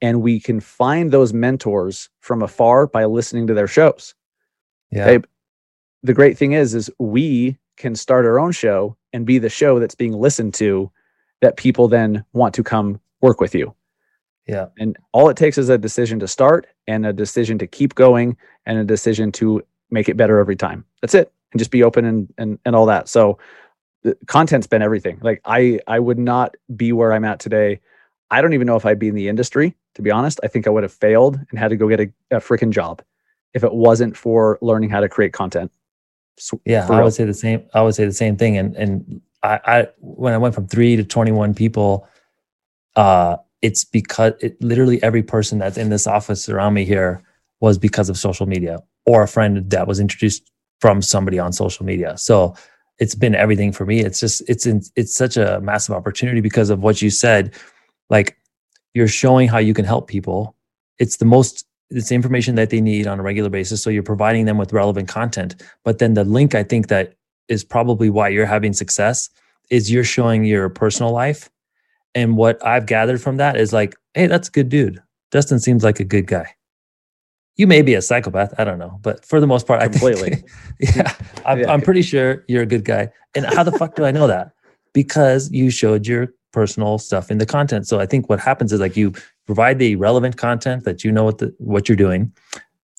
and we can find those mentors from afar by listening to their shows Yeah. The great thing is is we can start our own show and be the show that's being listened to that people then want to come work with you Yeah. and all it takes is a decision to start and a decision to keep going and a decision to make it better every time. That's it. And just be open and and, and all that. So the content's been everything. Like i i would not be where i'm at today. I don't even know if i'd be in the industry to be honest. I think i would have failed and had to go get a, a freaking job if it wasn't for learning how to create content. So, Yeah, I would say the same. I would say the same thing. And and I, I when I went from three to twenty one people, uh, it's because it literally every person that's in this office around me here was because of social media or a friend that was introduced from somebody on social media. So it's been everything for me. It's just it's in, it's such a massive opportunity because of what you said. Like you're showing how you can help people. It's the most it's the information that they need on a regular basis. So you're providing them with relevant content. But then the link I think that is probably why you're having success is you're showing your personal life. And what I've gathered from that is like, hey, that's a good dude. Dustin seems like a good guy. You may be a psychopath. I don't know. But for the most part, Completely. I think, yeah, I'm, Yeah. I'm pretty sure you're a good guy. And how the fuck do I know that? Because you showed your personal stuff in the content. So I think what happens is like you provide the relevant content that you know what the what you're doing,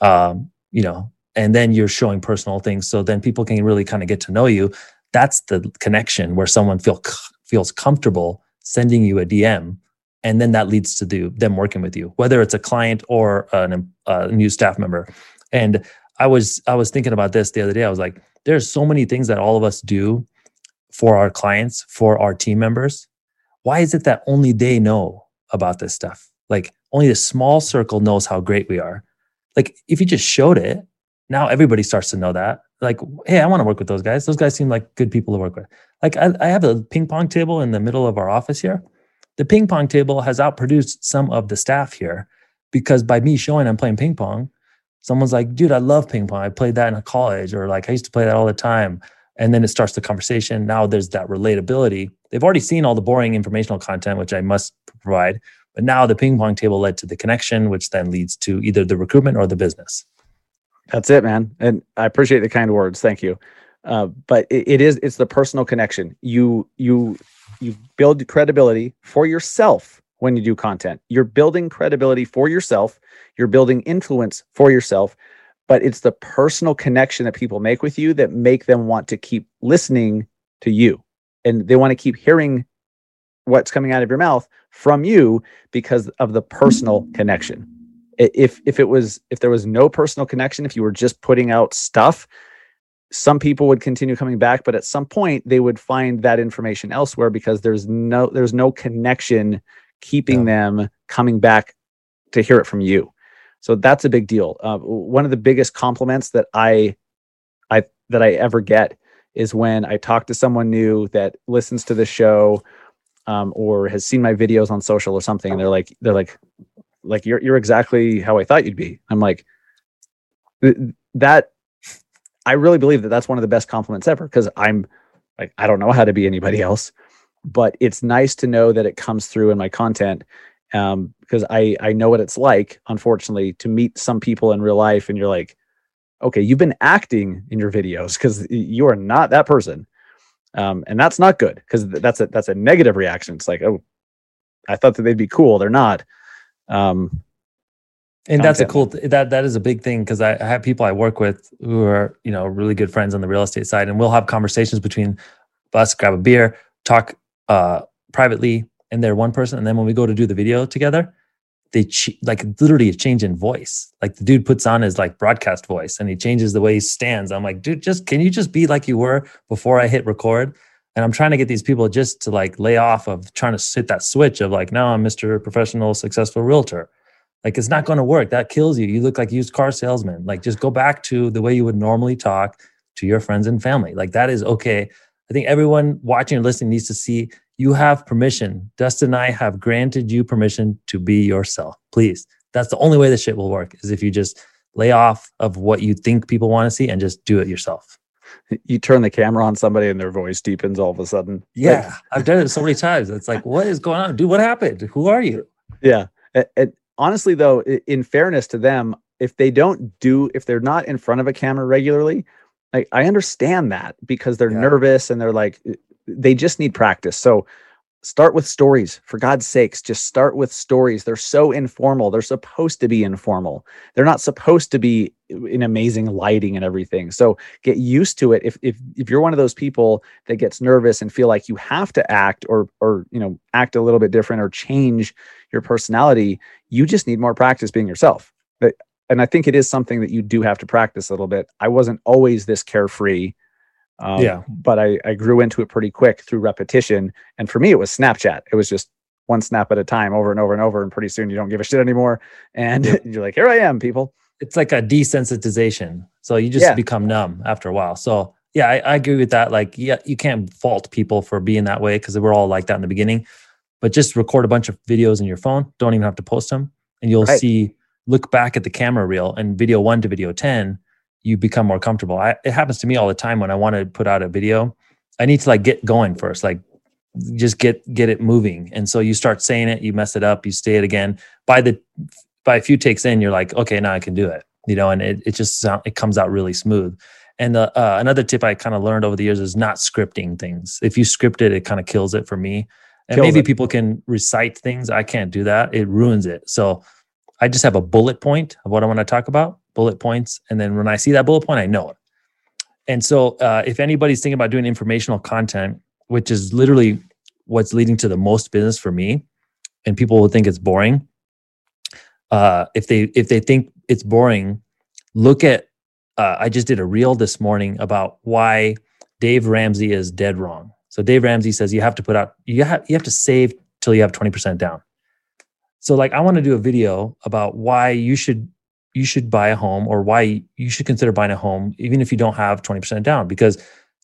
um, you know, and then you're showing personal things. So then people can really kind of get to know you. That's the connection where someone feel feels comfortable sending you a DM, and then that leads to the, them working with you, whether it's a client or an, a new staff member. And I was I was thinking about this the other day. I was like, there's so many things that all of us do for our clients, for our team members. Why is it that only they know about this stuff? Like only a small circle knows how great we are. Like if you just showed it, now everybody starts to know that. Like, hey, I want to work with those guys. Those guys seem like good people to work with. Like I, I have a ping pong table in the middle of our office here. The ping pong table has outproduced some of the staff here because by me showing I'm playing ping pong, someone's like, dude, I love ping pong. I played that in college, or like I used to play that all the time. And then it starts the conversation. Now there's that relatability. They've already seen all the boring informational content, which I must provide. But now the ping pong table led to the connection, which then leads to either the recruitment or the business. That's it, man. And I appreciate the kind words. Thank you. Uh, but it, it is it's the personal connection. You you you build credibility for yourself when you do content. You're building credibility for yourself. You're building influence for yourself. But it's the personal connection that people make with you that make them want to keep listening to you, and they want to keep hearing what's coming out of your mouth from you because of the personal connection if if it was if there was no personal connection if you were just putting out stuff some people would continue coming back but at some point they would find that information elsewhere because there's no there's no connection keeping them coming back to hear it from you. So that's a big deal. Uh, one of the biggest compliments that i i that i ever get is when i talk to someone new that listens to the show um, or has seen my videos on social or something and they're like they're like like you're you're exactly how I thought you'd be. I'm like that. I really believe that that's one of the best compliments ever because I'm like I don't know how to be anybody else, but it's nice to know that it comes through in my content um, because I I know what it's like. Unfortunately, to meet some people in real life and you're like, okay, you've been acting in your videos because you are not that person, um, and that's not good because that's a that's a negative reaction. It's like oh, I thought that they'd be cool. They're not. Um, and that's a cool th- that that is a big thing because I, I have people I work with who are you know really good friends on the real estate side, and we'll have conversations between us, grab a beer, talk uh, privately, and they're one person, and then when we go to do the video together, they ch- like literally a change in voice. Like the dude puts on his like broadcast voice, and he changes the way he stands. I'm like, dude, just can you just be like you were before I hit record? And I'm trying to get these people just to like lay off of trying to hit that switch of like, now I'm Mr. Professional Successful Realtor. Like it's not going to work. That kills you. You look like used car salesman. Like just go back to the way you would normally talk to your friends and family. Like that is okay. I think everyone watching and listening needs to see you have permission. Dustin and I have granted you permission to be yourself. Please. That's the only way this shit will work is if you just lay off of what you think people want to see and just do it yourself. You turn the camera on somebody and their voice deepens all of a sudden. Yeah. I've done it so many times. It's like, what is going on? Dude, what happened? Who are you? Yeah. A- And honestly, though, in fairness to them, if they don't do, if they're not in front of a camera regularly, like I understand that because they're Yeah. nervous and they're like, they just need practice. So start with stories for God's sakes. Just start with stories. They're so informal. They're supposed to be informal. They're not supposed to be uh, in amazing lighting and everything. So get used to it. If if if you're one of those people that gets nervous and feel like you have to act or or you know act a little bit different or change your personality, you just need more practice being yourself. And I think it is something that you do have to practice a little bit. I wasn't always this carefree. Um, Yeah. But I, I grew into it pretty quick through repetition. And for me, it was Snapchat. It was just one snap at a time over and over and over and pretty soon you don't give a shit anymore and Yeah. you're like here i am people it's like a desensitization. So you just Yeah. become numb after a while. So yeah, I, I agree with that. Like, yeah, you can't fault people for being that way because we're all like that in the beginning. But just record a bunch of videos in your phone. Don't even have to post them, and you'll Right. see. Look back at the camera reel and video one to video ten. You become more comfortable. I, it happens to me all the time when I want to put out a video. I need to like get going first, like just get get it moving. And so you start saying it, you mess it up, you say it again. By the by a few takes in, you're like, okay, now I can do it. You know, and it it just sound, it comes out really smooth. And uh, uh, another tip I kind of learned over the years is not scripting things. If you script it, it kind of kills it for me. And Kills maybe it. people can recite things. I can't do that. It ruins it. So I just have a bullet point of what I want to talk about, bullet points. And then when I see that bullet point, I know it. And so uh, if anybody's thinking about doing informational content, which is literally what's leading to the most business for me, and people will think it's boring. Uh, if they if they think it's boring, look at. Uh, I just did a reel this morning about why Dave Ramsey is dead wrong. So Dave Ramsey says you have to put out you have you have to save till you have twenty percent down. So like I want to do a video about why you should you should buy a home or why you should consider buying a home even if you don't have 20% down because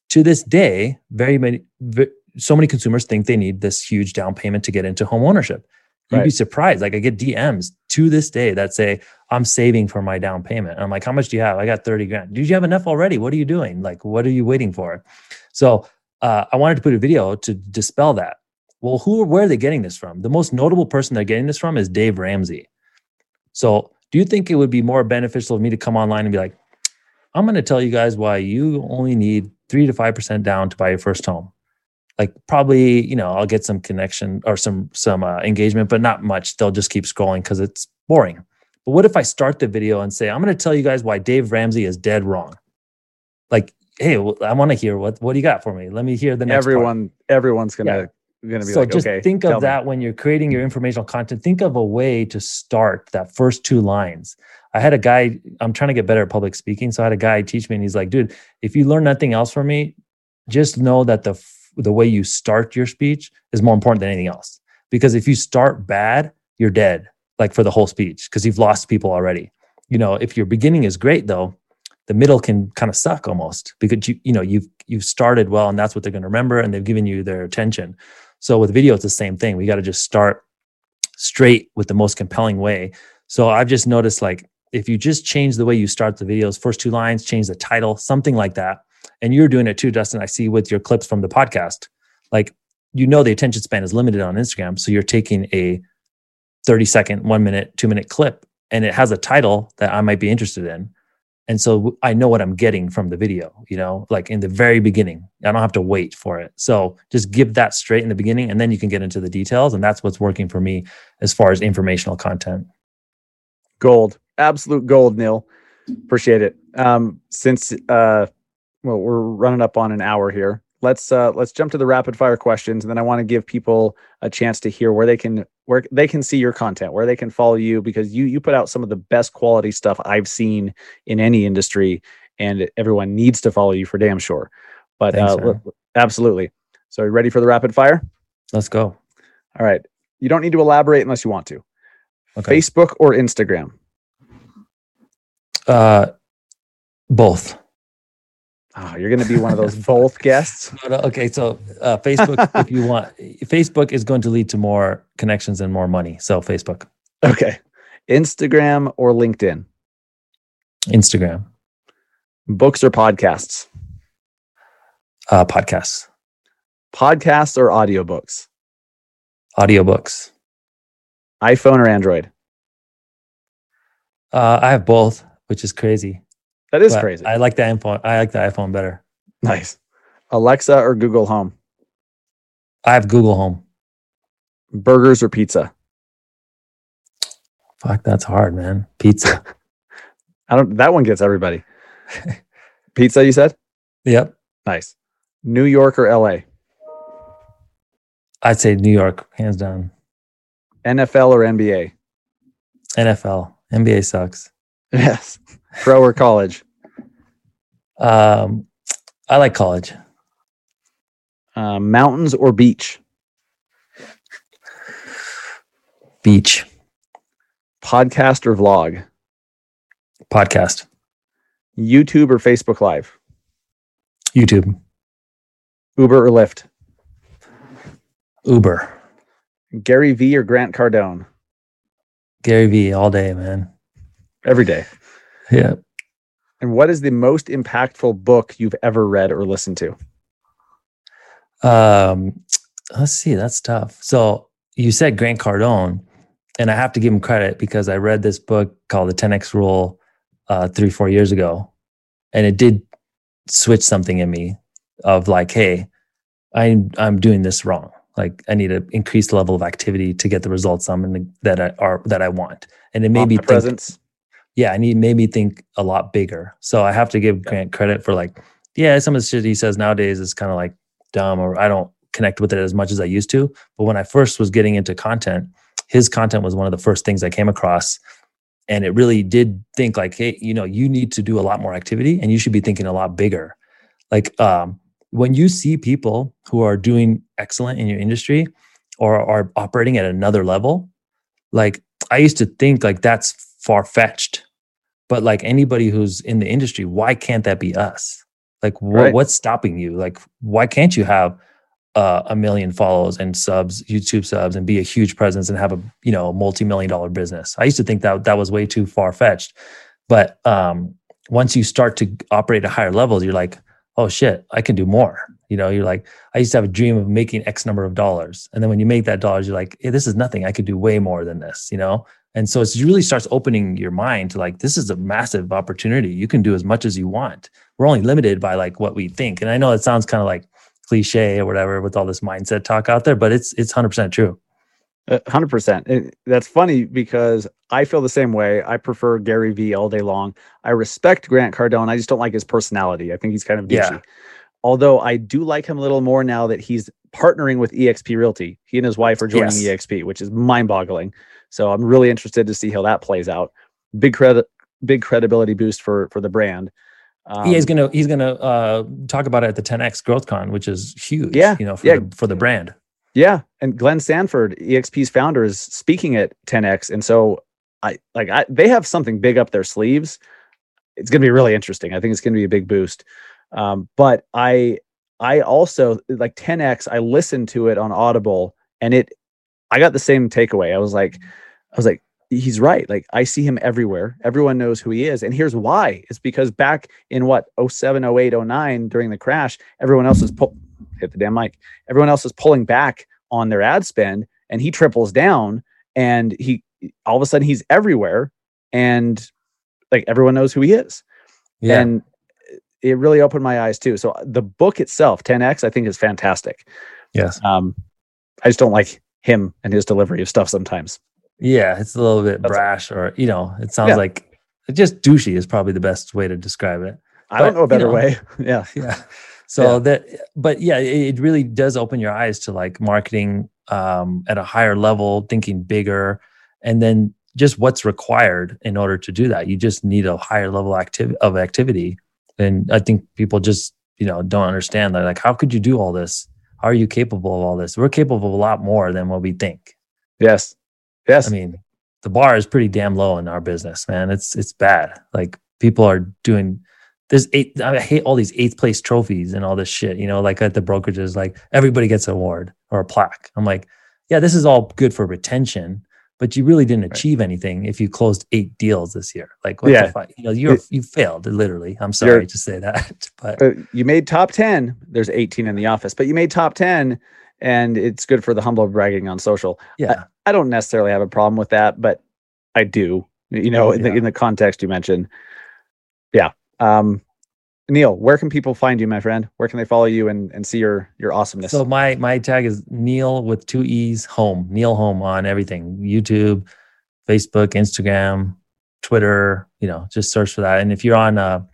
to this day very many so many consumers think they need this huge down payment to get into home ownership. You'd be surprised. Like i get dms to this day that say i'm saving for my down payment. And i'm like how much do you have? I got 30 grand. Did you have enough already. What are you doing? Like what are you waiting for? So uh, i wanted to put a video to dispel that. Well who where are they getting this from? The most notable person they're getting this from is dave ramsey. So, do you think it would be more beneficial of me to come online and be like, I'm going to tell you guys why you only need three to 5% down to buy your first home? Like, probably, you know, I'll get some connection or some, some uh, engagement, but not much. They'll just keep scrolling because it's boring. But what if I start the video and say, I'm going to tell you guys why Dave Ramsey is dead wrong? Like, hey, I want to hear what, what do you got for me? Let me hear the next part everyone everyone's gonna gonna be so like just okay think of me. that when you're creating your informational content. Think of a way to start that first two lines. I had a guy i'm trying to get better at public speaking so i had a guy teach me and he's like dude if you learn nothing else from me just know that the the way you start your speech is more important than anything else. Because if you start bad you're dead like for the whole speech because you've lost people already. You know if your beginning is great though the middle can kind of suck almost because you you know you've you've started well and that's what they're going to remember and they've given you their attention so with video, it's the same thing. We got to just start straight with the most compelling way. So I've just noticed like if you just change the way you start the videos, first two lines, change the title, something like that. And you're doing it too, Dustin. I see with your clips from the podcast. Like you know the attention span is limited on Instagram. So you're taking a 30 second, one minute, two minute clip and it has a title that I might be interested in. And so I know what I'm getting from the video, you know, like in the very beginning. I don't have to wait for it. So just give that straight in the beginning and then you can get into the details. And that's what's working for me as far as informational content. gold absolute gold neil appreciate it um since uh well we're running up on an hour here let's uh let's jump to the rapid fire questions and then i want to give people a chance to hear where they can where they can see your content where they can follow you because you you put out some of the best quality stuff i've seen in any industry and everyone needs to follow you for damn sure. But Thanks, uh look- absolutely. So you ready for the rapid fire? Let's go. all right. You don't need to elaborate unless you want to. Okay. facebook or instagram? Uh, both. Oh you're gonna be one of those both guests No, no, Okay. So uh, Facebook, if you want, Facebook is going to lead to more connections and more money. So Facebook, Okay. Instagram or LinkedIn? Instagram, Books or podcasts? uh, podcasts, Podcasts or audiobooks? audiobooks. iPhone or Android? Uh, I have both, which is crazy. That is but crazy. I like the iPhone. I like the iPhone better. nice. Alexa or Google Home? I have Google Home. Burgers or pizza? Fuck, that's hard, man. Pizza. I don't that one gets everybody. pizza, you said? yep. Nice. New York or LA? I'd say New York, hands down. NFL or NBA? NFL, NBA sucks. Yes. Pro or college? Um, I like college. Uh, mountains or beach? Beach Podcast or vlog? podcast, YouTube or Facebook Live? YouTube, Uber or Lyft? Uber, Gary Vee or Grant Cardone? Gary Vee all day, man. Every day. Yeah. And what is the most impactful book you've ever read or listened to? Um, let's see, that's tough. So you said Grant Cardone, and I have to give him credit because I read this book called The 10X Rule uh, three, four years ago, and it did switch something in me of like, hey, I'm I'm doing this wrong. Like I need to increased level of activity to get the results I'm in the, that I are that I want, and it made me think, Omnipresence. Yeah, and he made me think a lot bigger. So I have to give Grant credit for like, yeah, some of the shit he says nowadays is kind of like dumb or I don't connect with it as much as I used to. But when I first was getting into content, his content was one of the first things I came across. And it really did think like, hey, you know, you need to do a lot more activity and you should be thinking a lot bigger. Like um, when you see people who are doing excellent in your industry or are operating at another level, like I used to think like that's far fetched. But like anybody who's in the industry, why can't that be us? Like, wh- Right. what's stopping you? Like, why can't you have uh, a million follows and subs, YouTube subs, and be a huge presence and have a you know multi-million dollar business? I used to think that that was way too far fetched, but um, once you start to operate at higher levels, you're like, oh shit, I can do more. You know, you're like, I used to have a dream of making X number of dollars, and then when you make that dollars, you're like, hey, this is nothing. I could do way more than this. You know, and so it really starts opening your mind to like, this is a massive opportunity. You can do as much as you want. We're only limited by like what we think. And I know it sounds kind of like cliche or whatever with all this mindset talk out there, but it's it's hundred percent true. Uh, Hundred percent. That's funny because I feel the same way. I prefer Gary Vee all day long. I respect Grant Cardone. I just don't like his personality. I think he's kind of douchey. Yeah. Although I do like him a little more now that he's partnering with EXP Realty. He and his wife are joining Yes. EXP, which is mind-boggling. So I'm really interested to see how that plays out. Big credit, big credibility boost for for the brand. Um, yeah, he's gonna he's gonna uh, talk about it at the 10x Growth Con, which is huge. Yeah, you know, for yeah. the, for the brand. Yeah, and Glenn Sanford, EXP's founder, is speaking at 10x, and so I like I, they have something big up their sleeves. It's going to be really interesting. I think it's going to be a big boost. Um, but I I also like 10x. I listened to it on Audible, and it I got the same takeaway. I was like, I was like, he's right. Like I see him everywhere. Everyone knows who he is, and here's why. It's because back in what 07, 08, 09 during the crash, everyone else is pull hit the damn mic everyone else is pulling back on their ad spend and he triples down and he all of a sudden he's everywhere and like everyone knows who he is Yeah, and it really opened my eyes too so the book itself 10x i think is fantastic yes, um i just don't like him and his delivery of stuff sometimes yeah. It's a little bit That's- brash, or you know, it sounds Yeah. like just douchey is probably the best way to describe it. i don't know a you better know, way yeah yeah so Yeah. that but yeah it, really does open your eyes to like marketing um at a higher level thinking bigger and then just what's required in order to do that you just need a higher level activ- of activity and i think people just you know don't understand that like how could you do all this are you capable of all this we're capable of a lot more than what we think yes yes I mean, the bar is pretty damn low in our business, man. It's it's bad. Like people are doing there's eight I hate all these eighth place trophies and all this shit, you know, like at the brokerages, like everybody gets an award or a plaque. I'm like, yeah, this is all good for retention, but you really didn't achieve anything if you closed eight deals this year. Like what Yeah. the fuck? You know, you're you failed literally. I'm sorry to say that. But you made top 10 there's 18 in the office but you made top 10 and it's good for the humble bragging on social yeah. I don't necessarily have a problem with that, but I do. You know, in, the, in the context you mentioned. Yeah. Um, Neil, where can people find you, my friend? Where can they follow you and, and see your your awesomeness? So my my tag is Neil with two E's home. Neil home on everything. YouTube, Facebook, Instagram, Twitter, you know, just search for that. And if you're on uh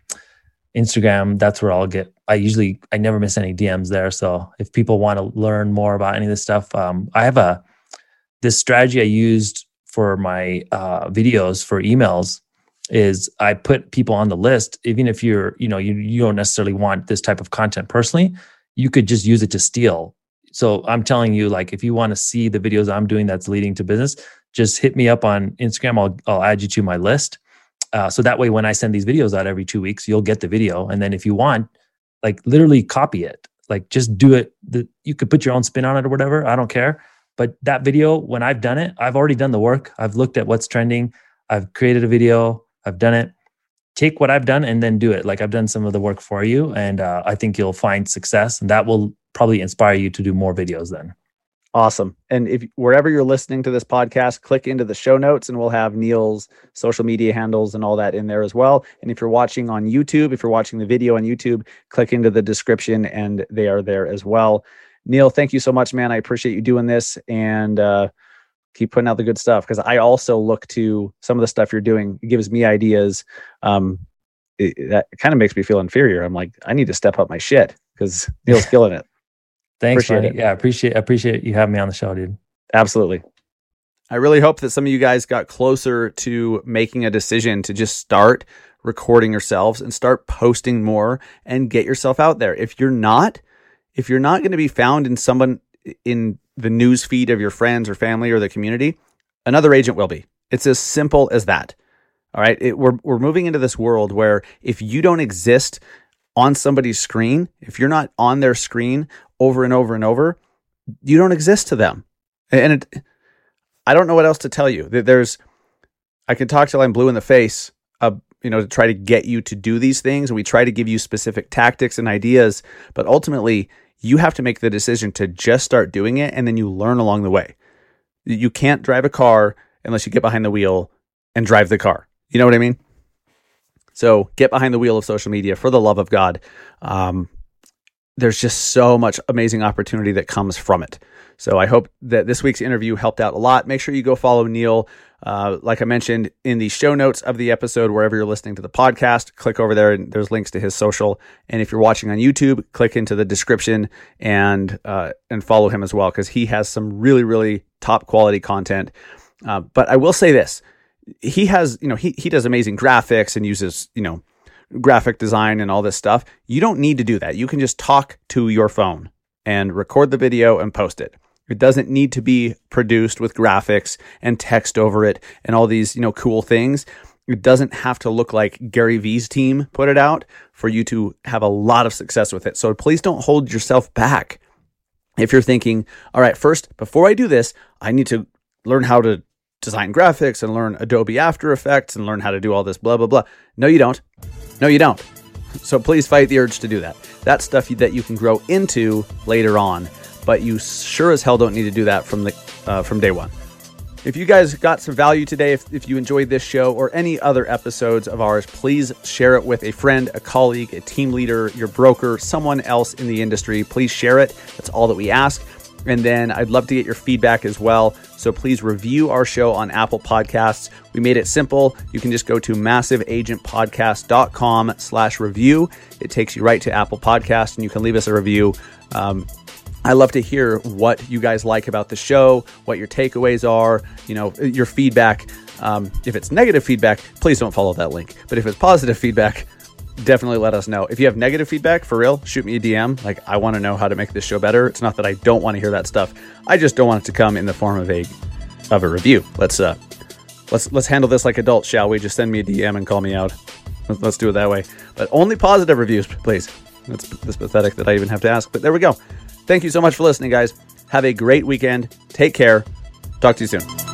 Instagram, that's where I'll get I usually I never miss any DMs there. So if people want to learn more about any of this stuff, um, I have a this strategy I used for my uh, videos for emails is I put people on the list, even if you're, you know, you, you don't necessarily want this type of content personally, you could just use it to steal. So I'm telling you, like, if you want to see the videos I'm doing that's leading to business, just hit me up on Instagram. I'll I'll add you to my list. Uh, so that way, when I send these videos out every two weeks, you'll get the video. And then if you want, like literally copy it. Like just do it. The, you could put your own spin on it or whatever. I don't care. But that video, when I've done it, I've already done the work. I've looked at what's trending. I've created a video. I've done it. Take what I've done and then do it. Like I've done some of the work for you, and uh, I think you'll find success, and that will probably inspire you to do more videos. Then. Awesome. And if wherever you're listening to this podcast, click into the show notes and we'll have Neil's social media handles and all that in there as well. And if you're watching on YouTube, if you're watching the video on YouTube, click into the description and they are there as well. Neil, thank you so much, man. I appreciate you doing this and uh, keep putting out the good stuff because I also look to some of the stuff you're doing. It gives me ideas. Um, it, that kind of makes me feel inferior. I'm like, I need to step up my shit because Neil's killing it. Thanks, appreciate buddy. Yeah, appreciate appreciate you having me on the show, dude. Absolutely. I really hope that some of you guys got closer to making a decision to just start recording yourselves and start posting more and get yourself out there. If you're not, if you're not going to be found in someone in the news feed of your friends or family or the community, another agent will be. It's as simple as that. All right. It, we're, we're moving into this world where if you don't exist on somebody's screen, if you're not on their screen over and over and over, you don't exist to them. And it, I don't know what else to tell you. There's, I can talk till I'm blue in the face, uh, you know, to try to get you to do these things. We try to give you specific tactics and ideas, but ultimately, you have to make the decision to just start doing it, and then you learn along the way. You can't drive a car unless you get behind the wheel and drive the car. You know what I mean? So get behind the wheel of social media for the love of God. Um, there's just so much amazing opportunity that comes from it. So I hope that this week's interview helped out a lot. Make sure you go follow Neil. Uh, like I mentioned in the show notes of the episode, wherever you're listening to the podcast, click over there and there's links to his social. And if you're watching on YouTube, click into the description and uh, and follow him as well because he has some really really top quality content. Uh, but I will say this: he has you know he he does amazing graphics and uses you know graphic design and all this stuff. You don't need to do that. You can just talk to your phone and record the video and post it. It doesn't need to be produced with graphics and text over it and all these, you know, cool things. It doesn't have to look like Gary Vee's team put it out for you to have a lot of success with it. So please don't hold yourself back. If you're thinking, all right, first, before I do this, I need to learn how to design graphics and learn Adobe After Effects and learn how to do all this, blah, blah, blah. No, you don't. No, you don't. So please fight the urge to do that. That's stuff that you can grow into later on, but you sure as hell don't need to do that from the uh, from day one. If you guys got some value today, if, if you enjoyed this show or any other episodes of ours, please share it with a friend, a colleague, a team leader, your broker, someone else in the industry. Please share it. That's all that we ask. And then I'd love to get your feedback as well. So please review our show on Apple Podcasts. We made it simple. You can just go to massiveagentpodcast.com slash review. It takes you right to Apple Podcasts and you can leave us a review. Um, I love to hear what you guys like about the show, what your takeaways are, you know, your feedback. Um, if it's negative feedback, please don't follow that link. But if it's positive feedback, definitely let us know. If you have negative feedback, for real, shoot me a DM. Like, I want to know how to make this show better. It's not that I don't want to hear that stuff. I just don't want it to come in the form of a of a review. Let's uh let's let's handle this like adults, shall we? Just send me a DM and call me out. Let's do it that way. But only positive reviews, please. That's, that's pathetic that I even have to ask. But there we go. Thank you so much for listening, guys. Have a great weekend. Take care. Talk to you soon.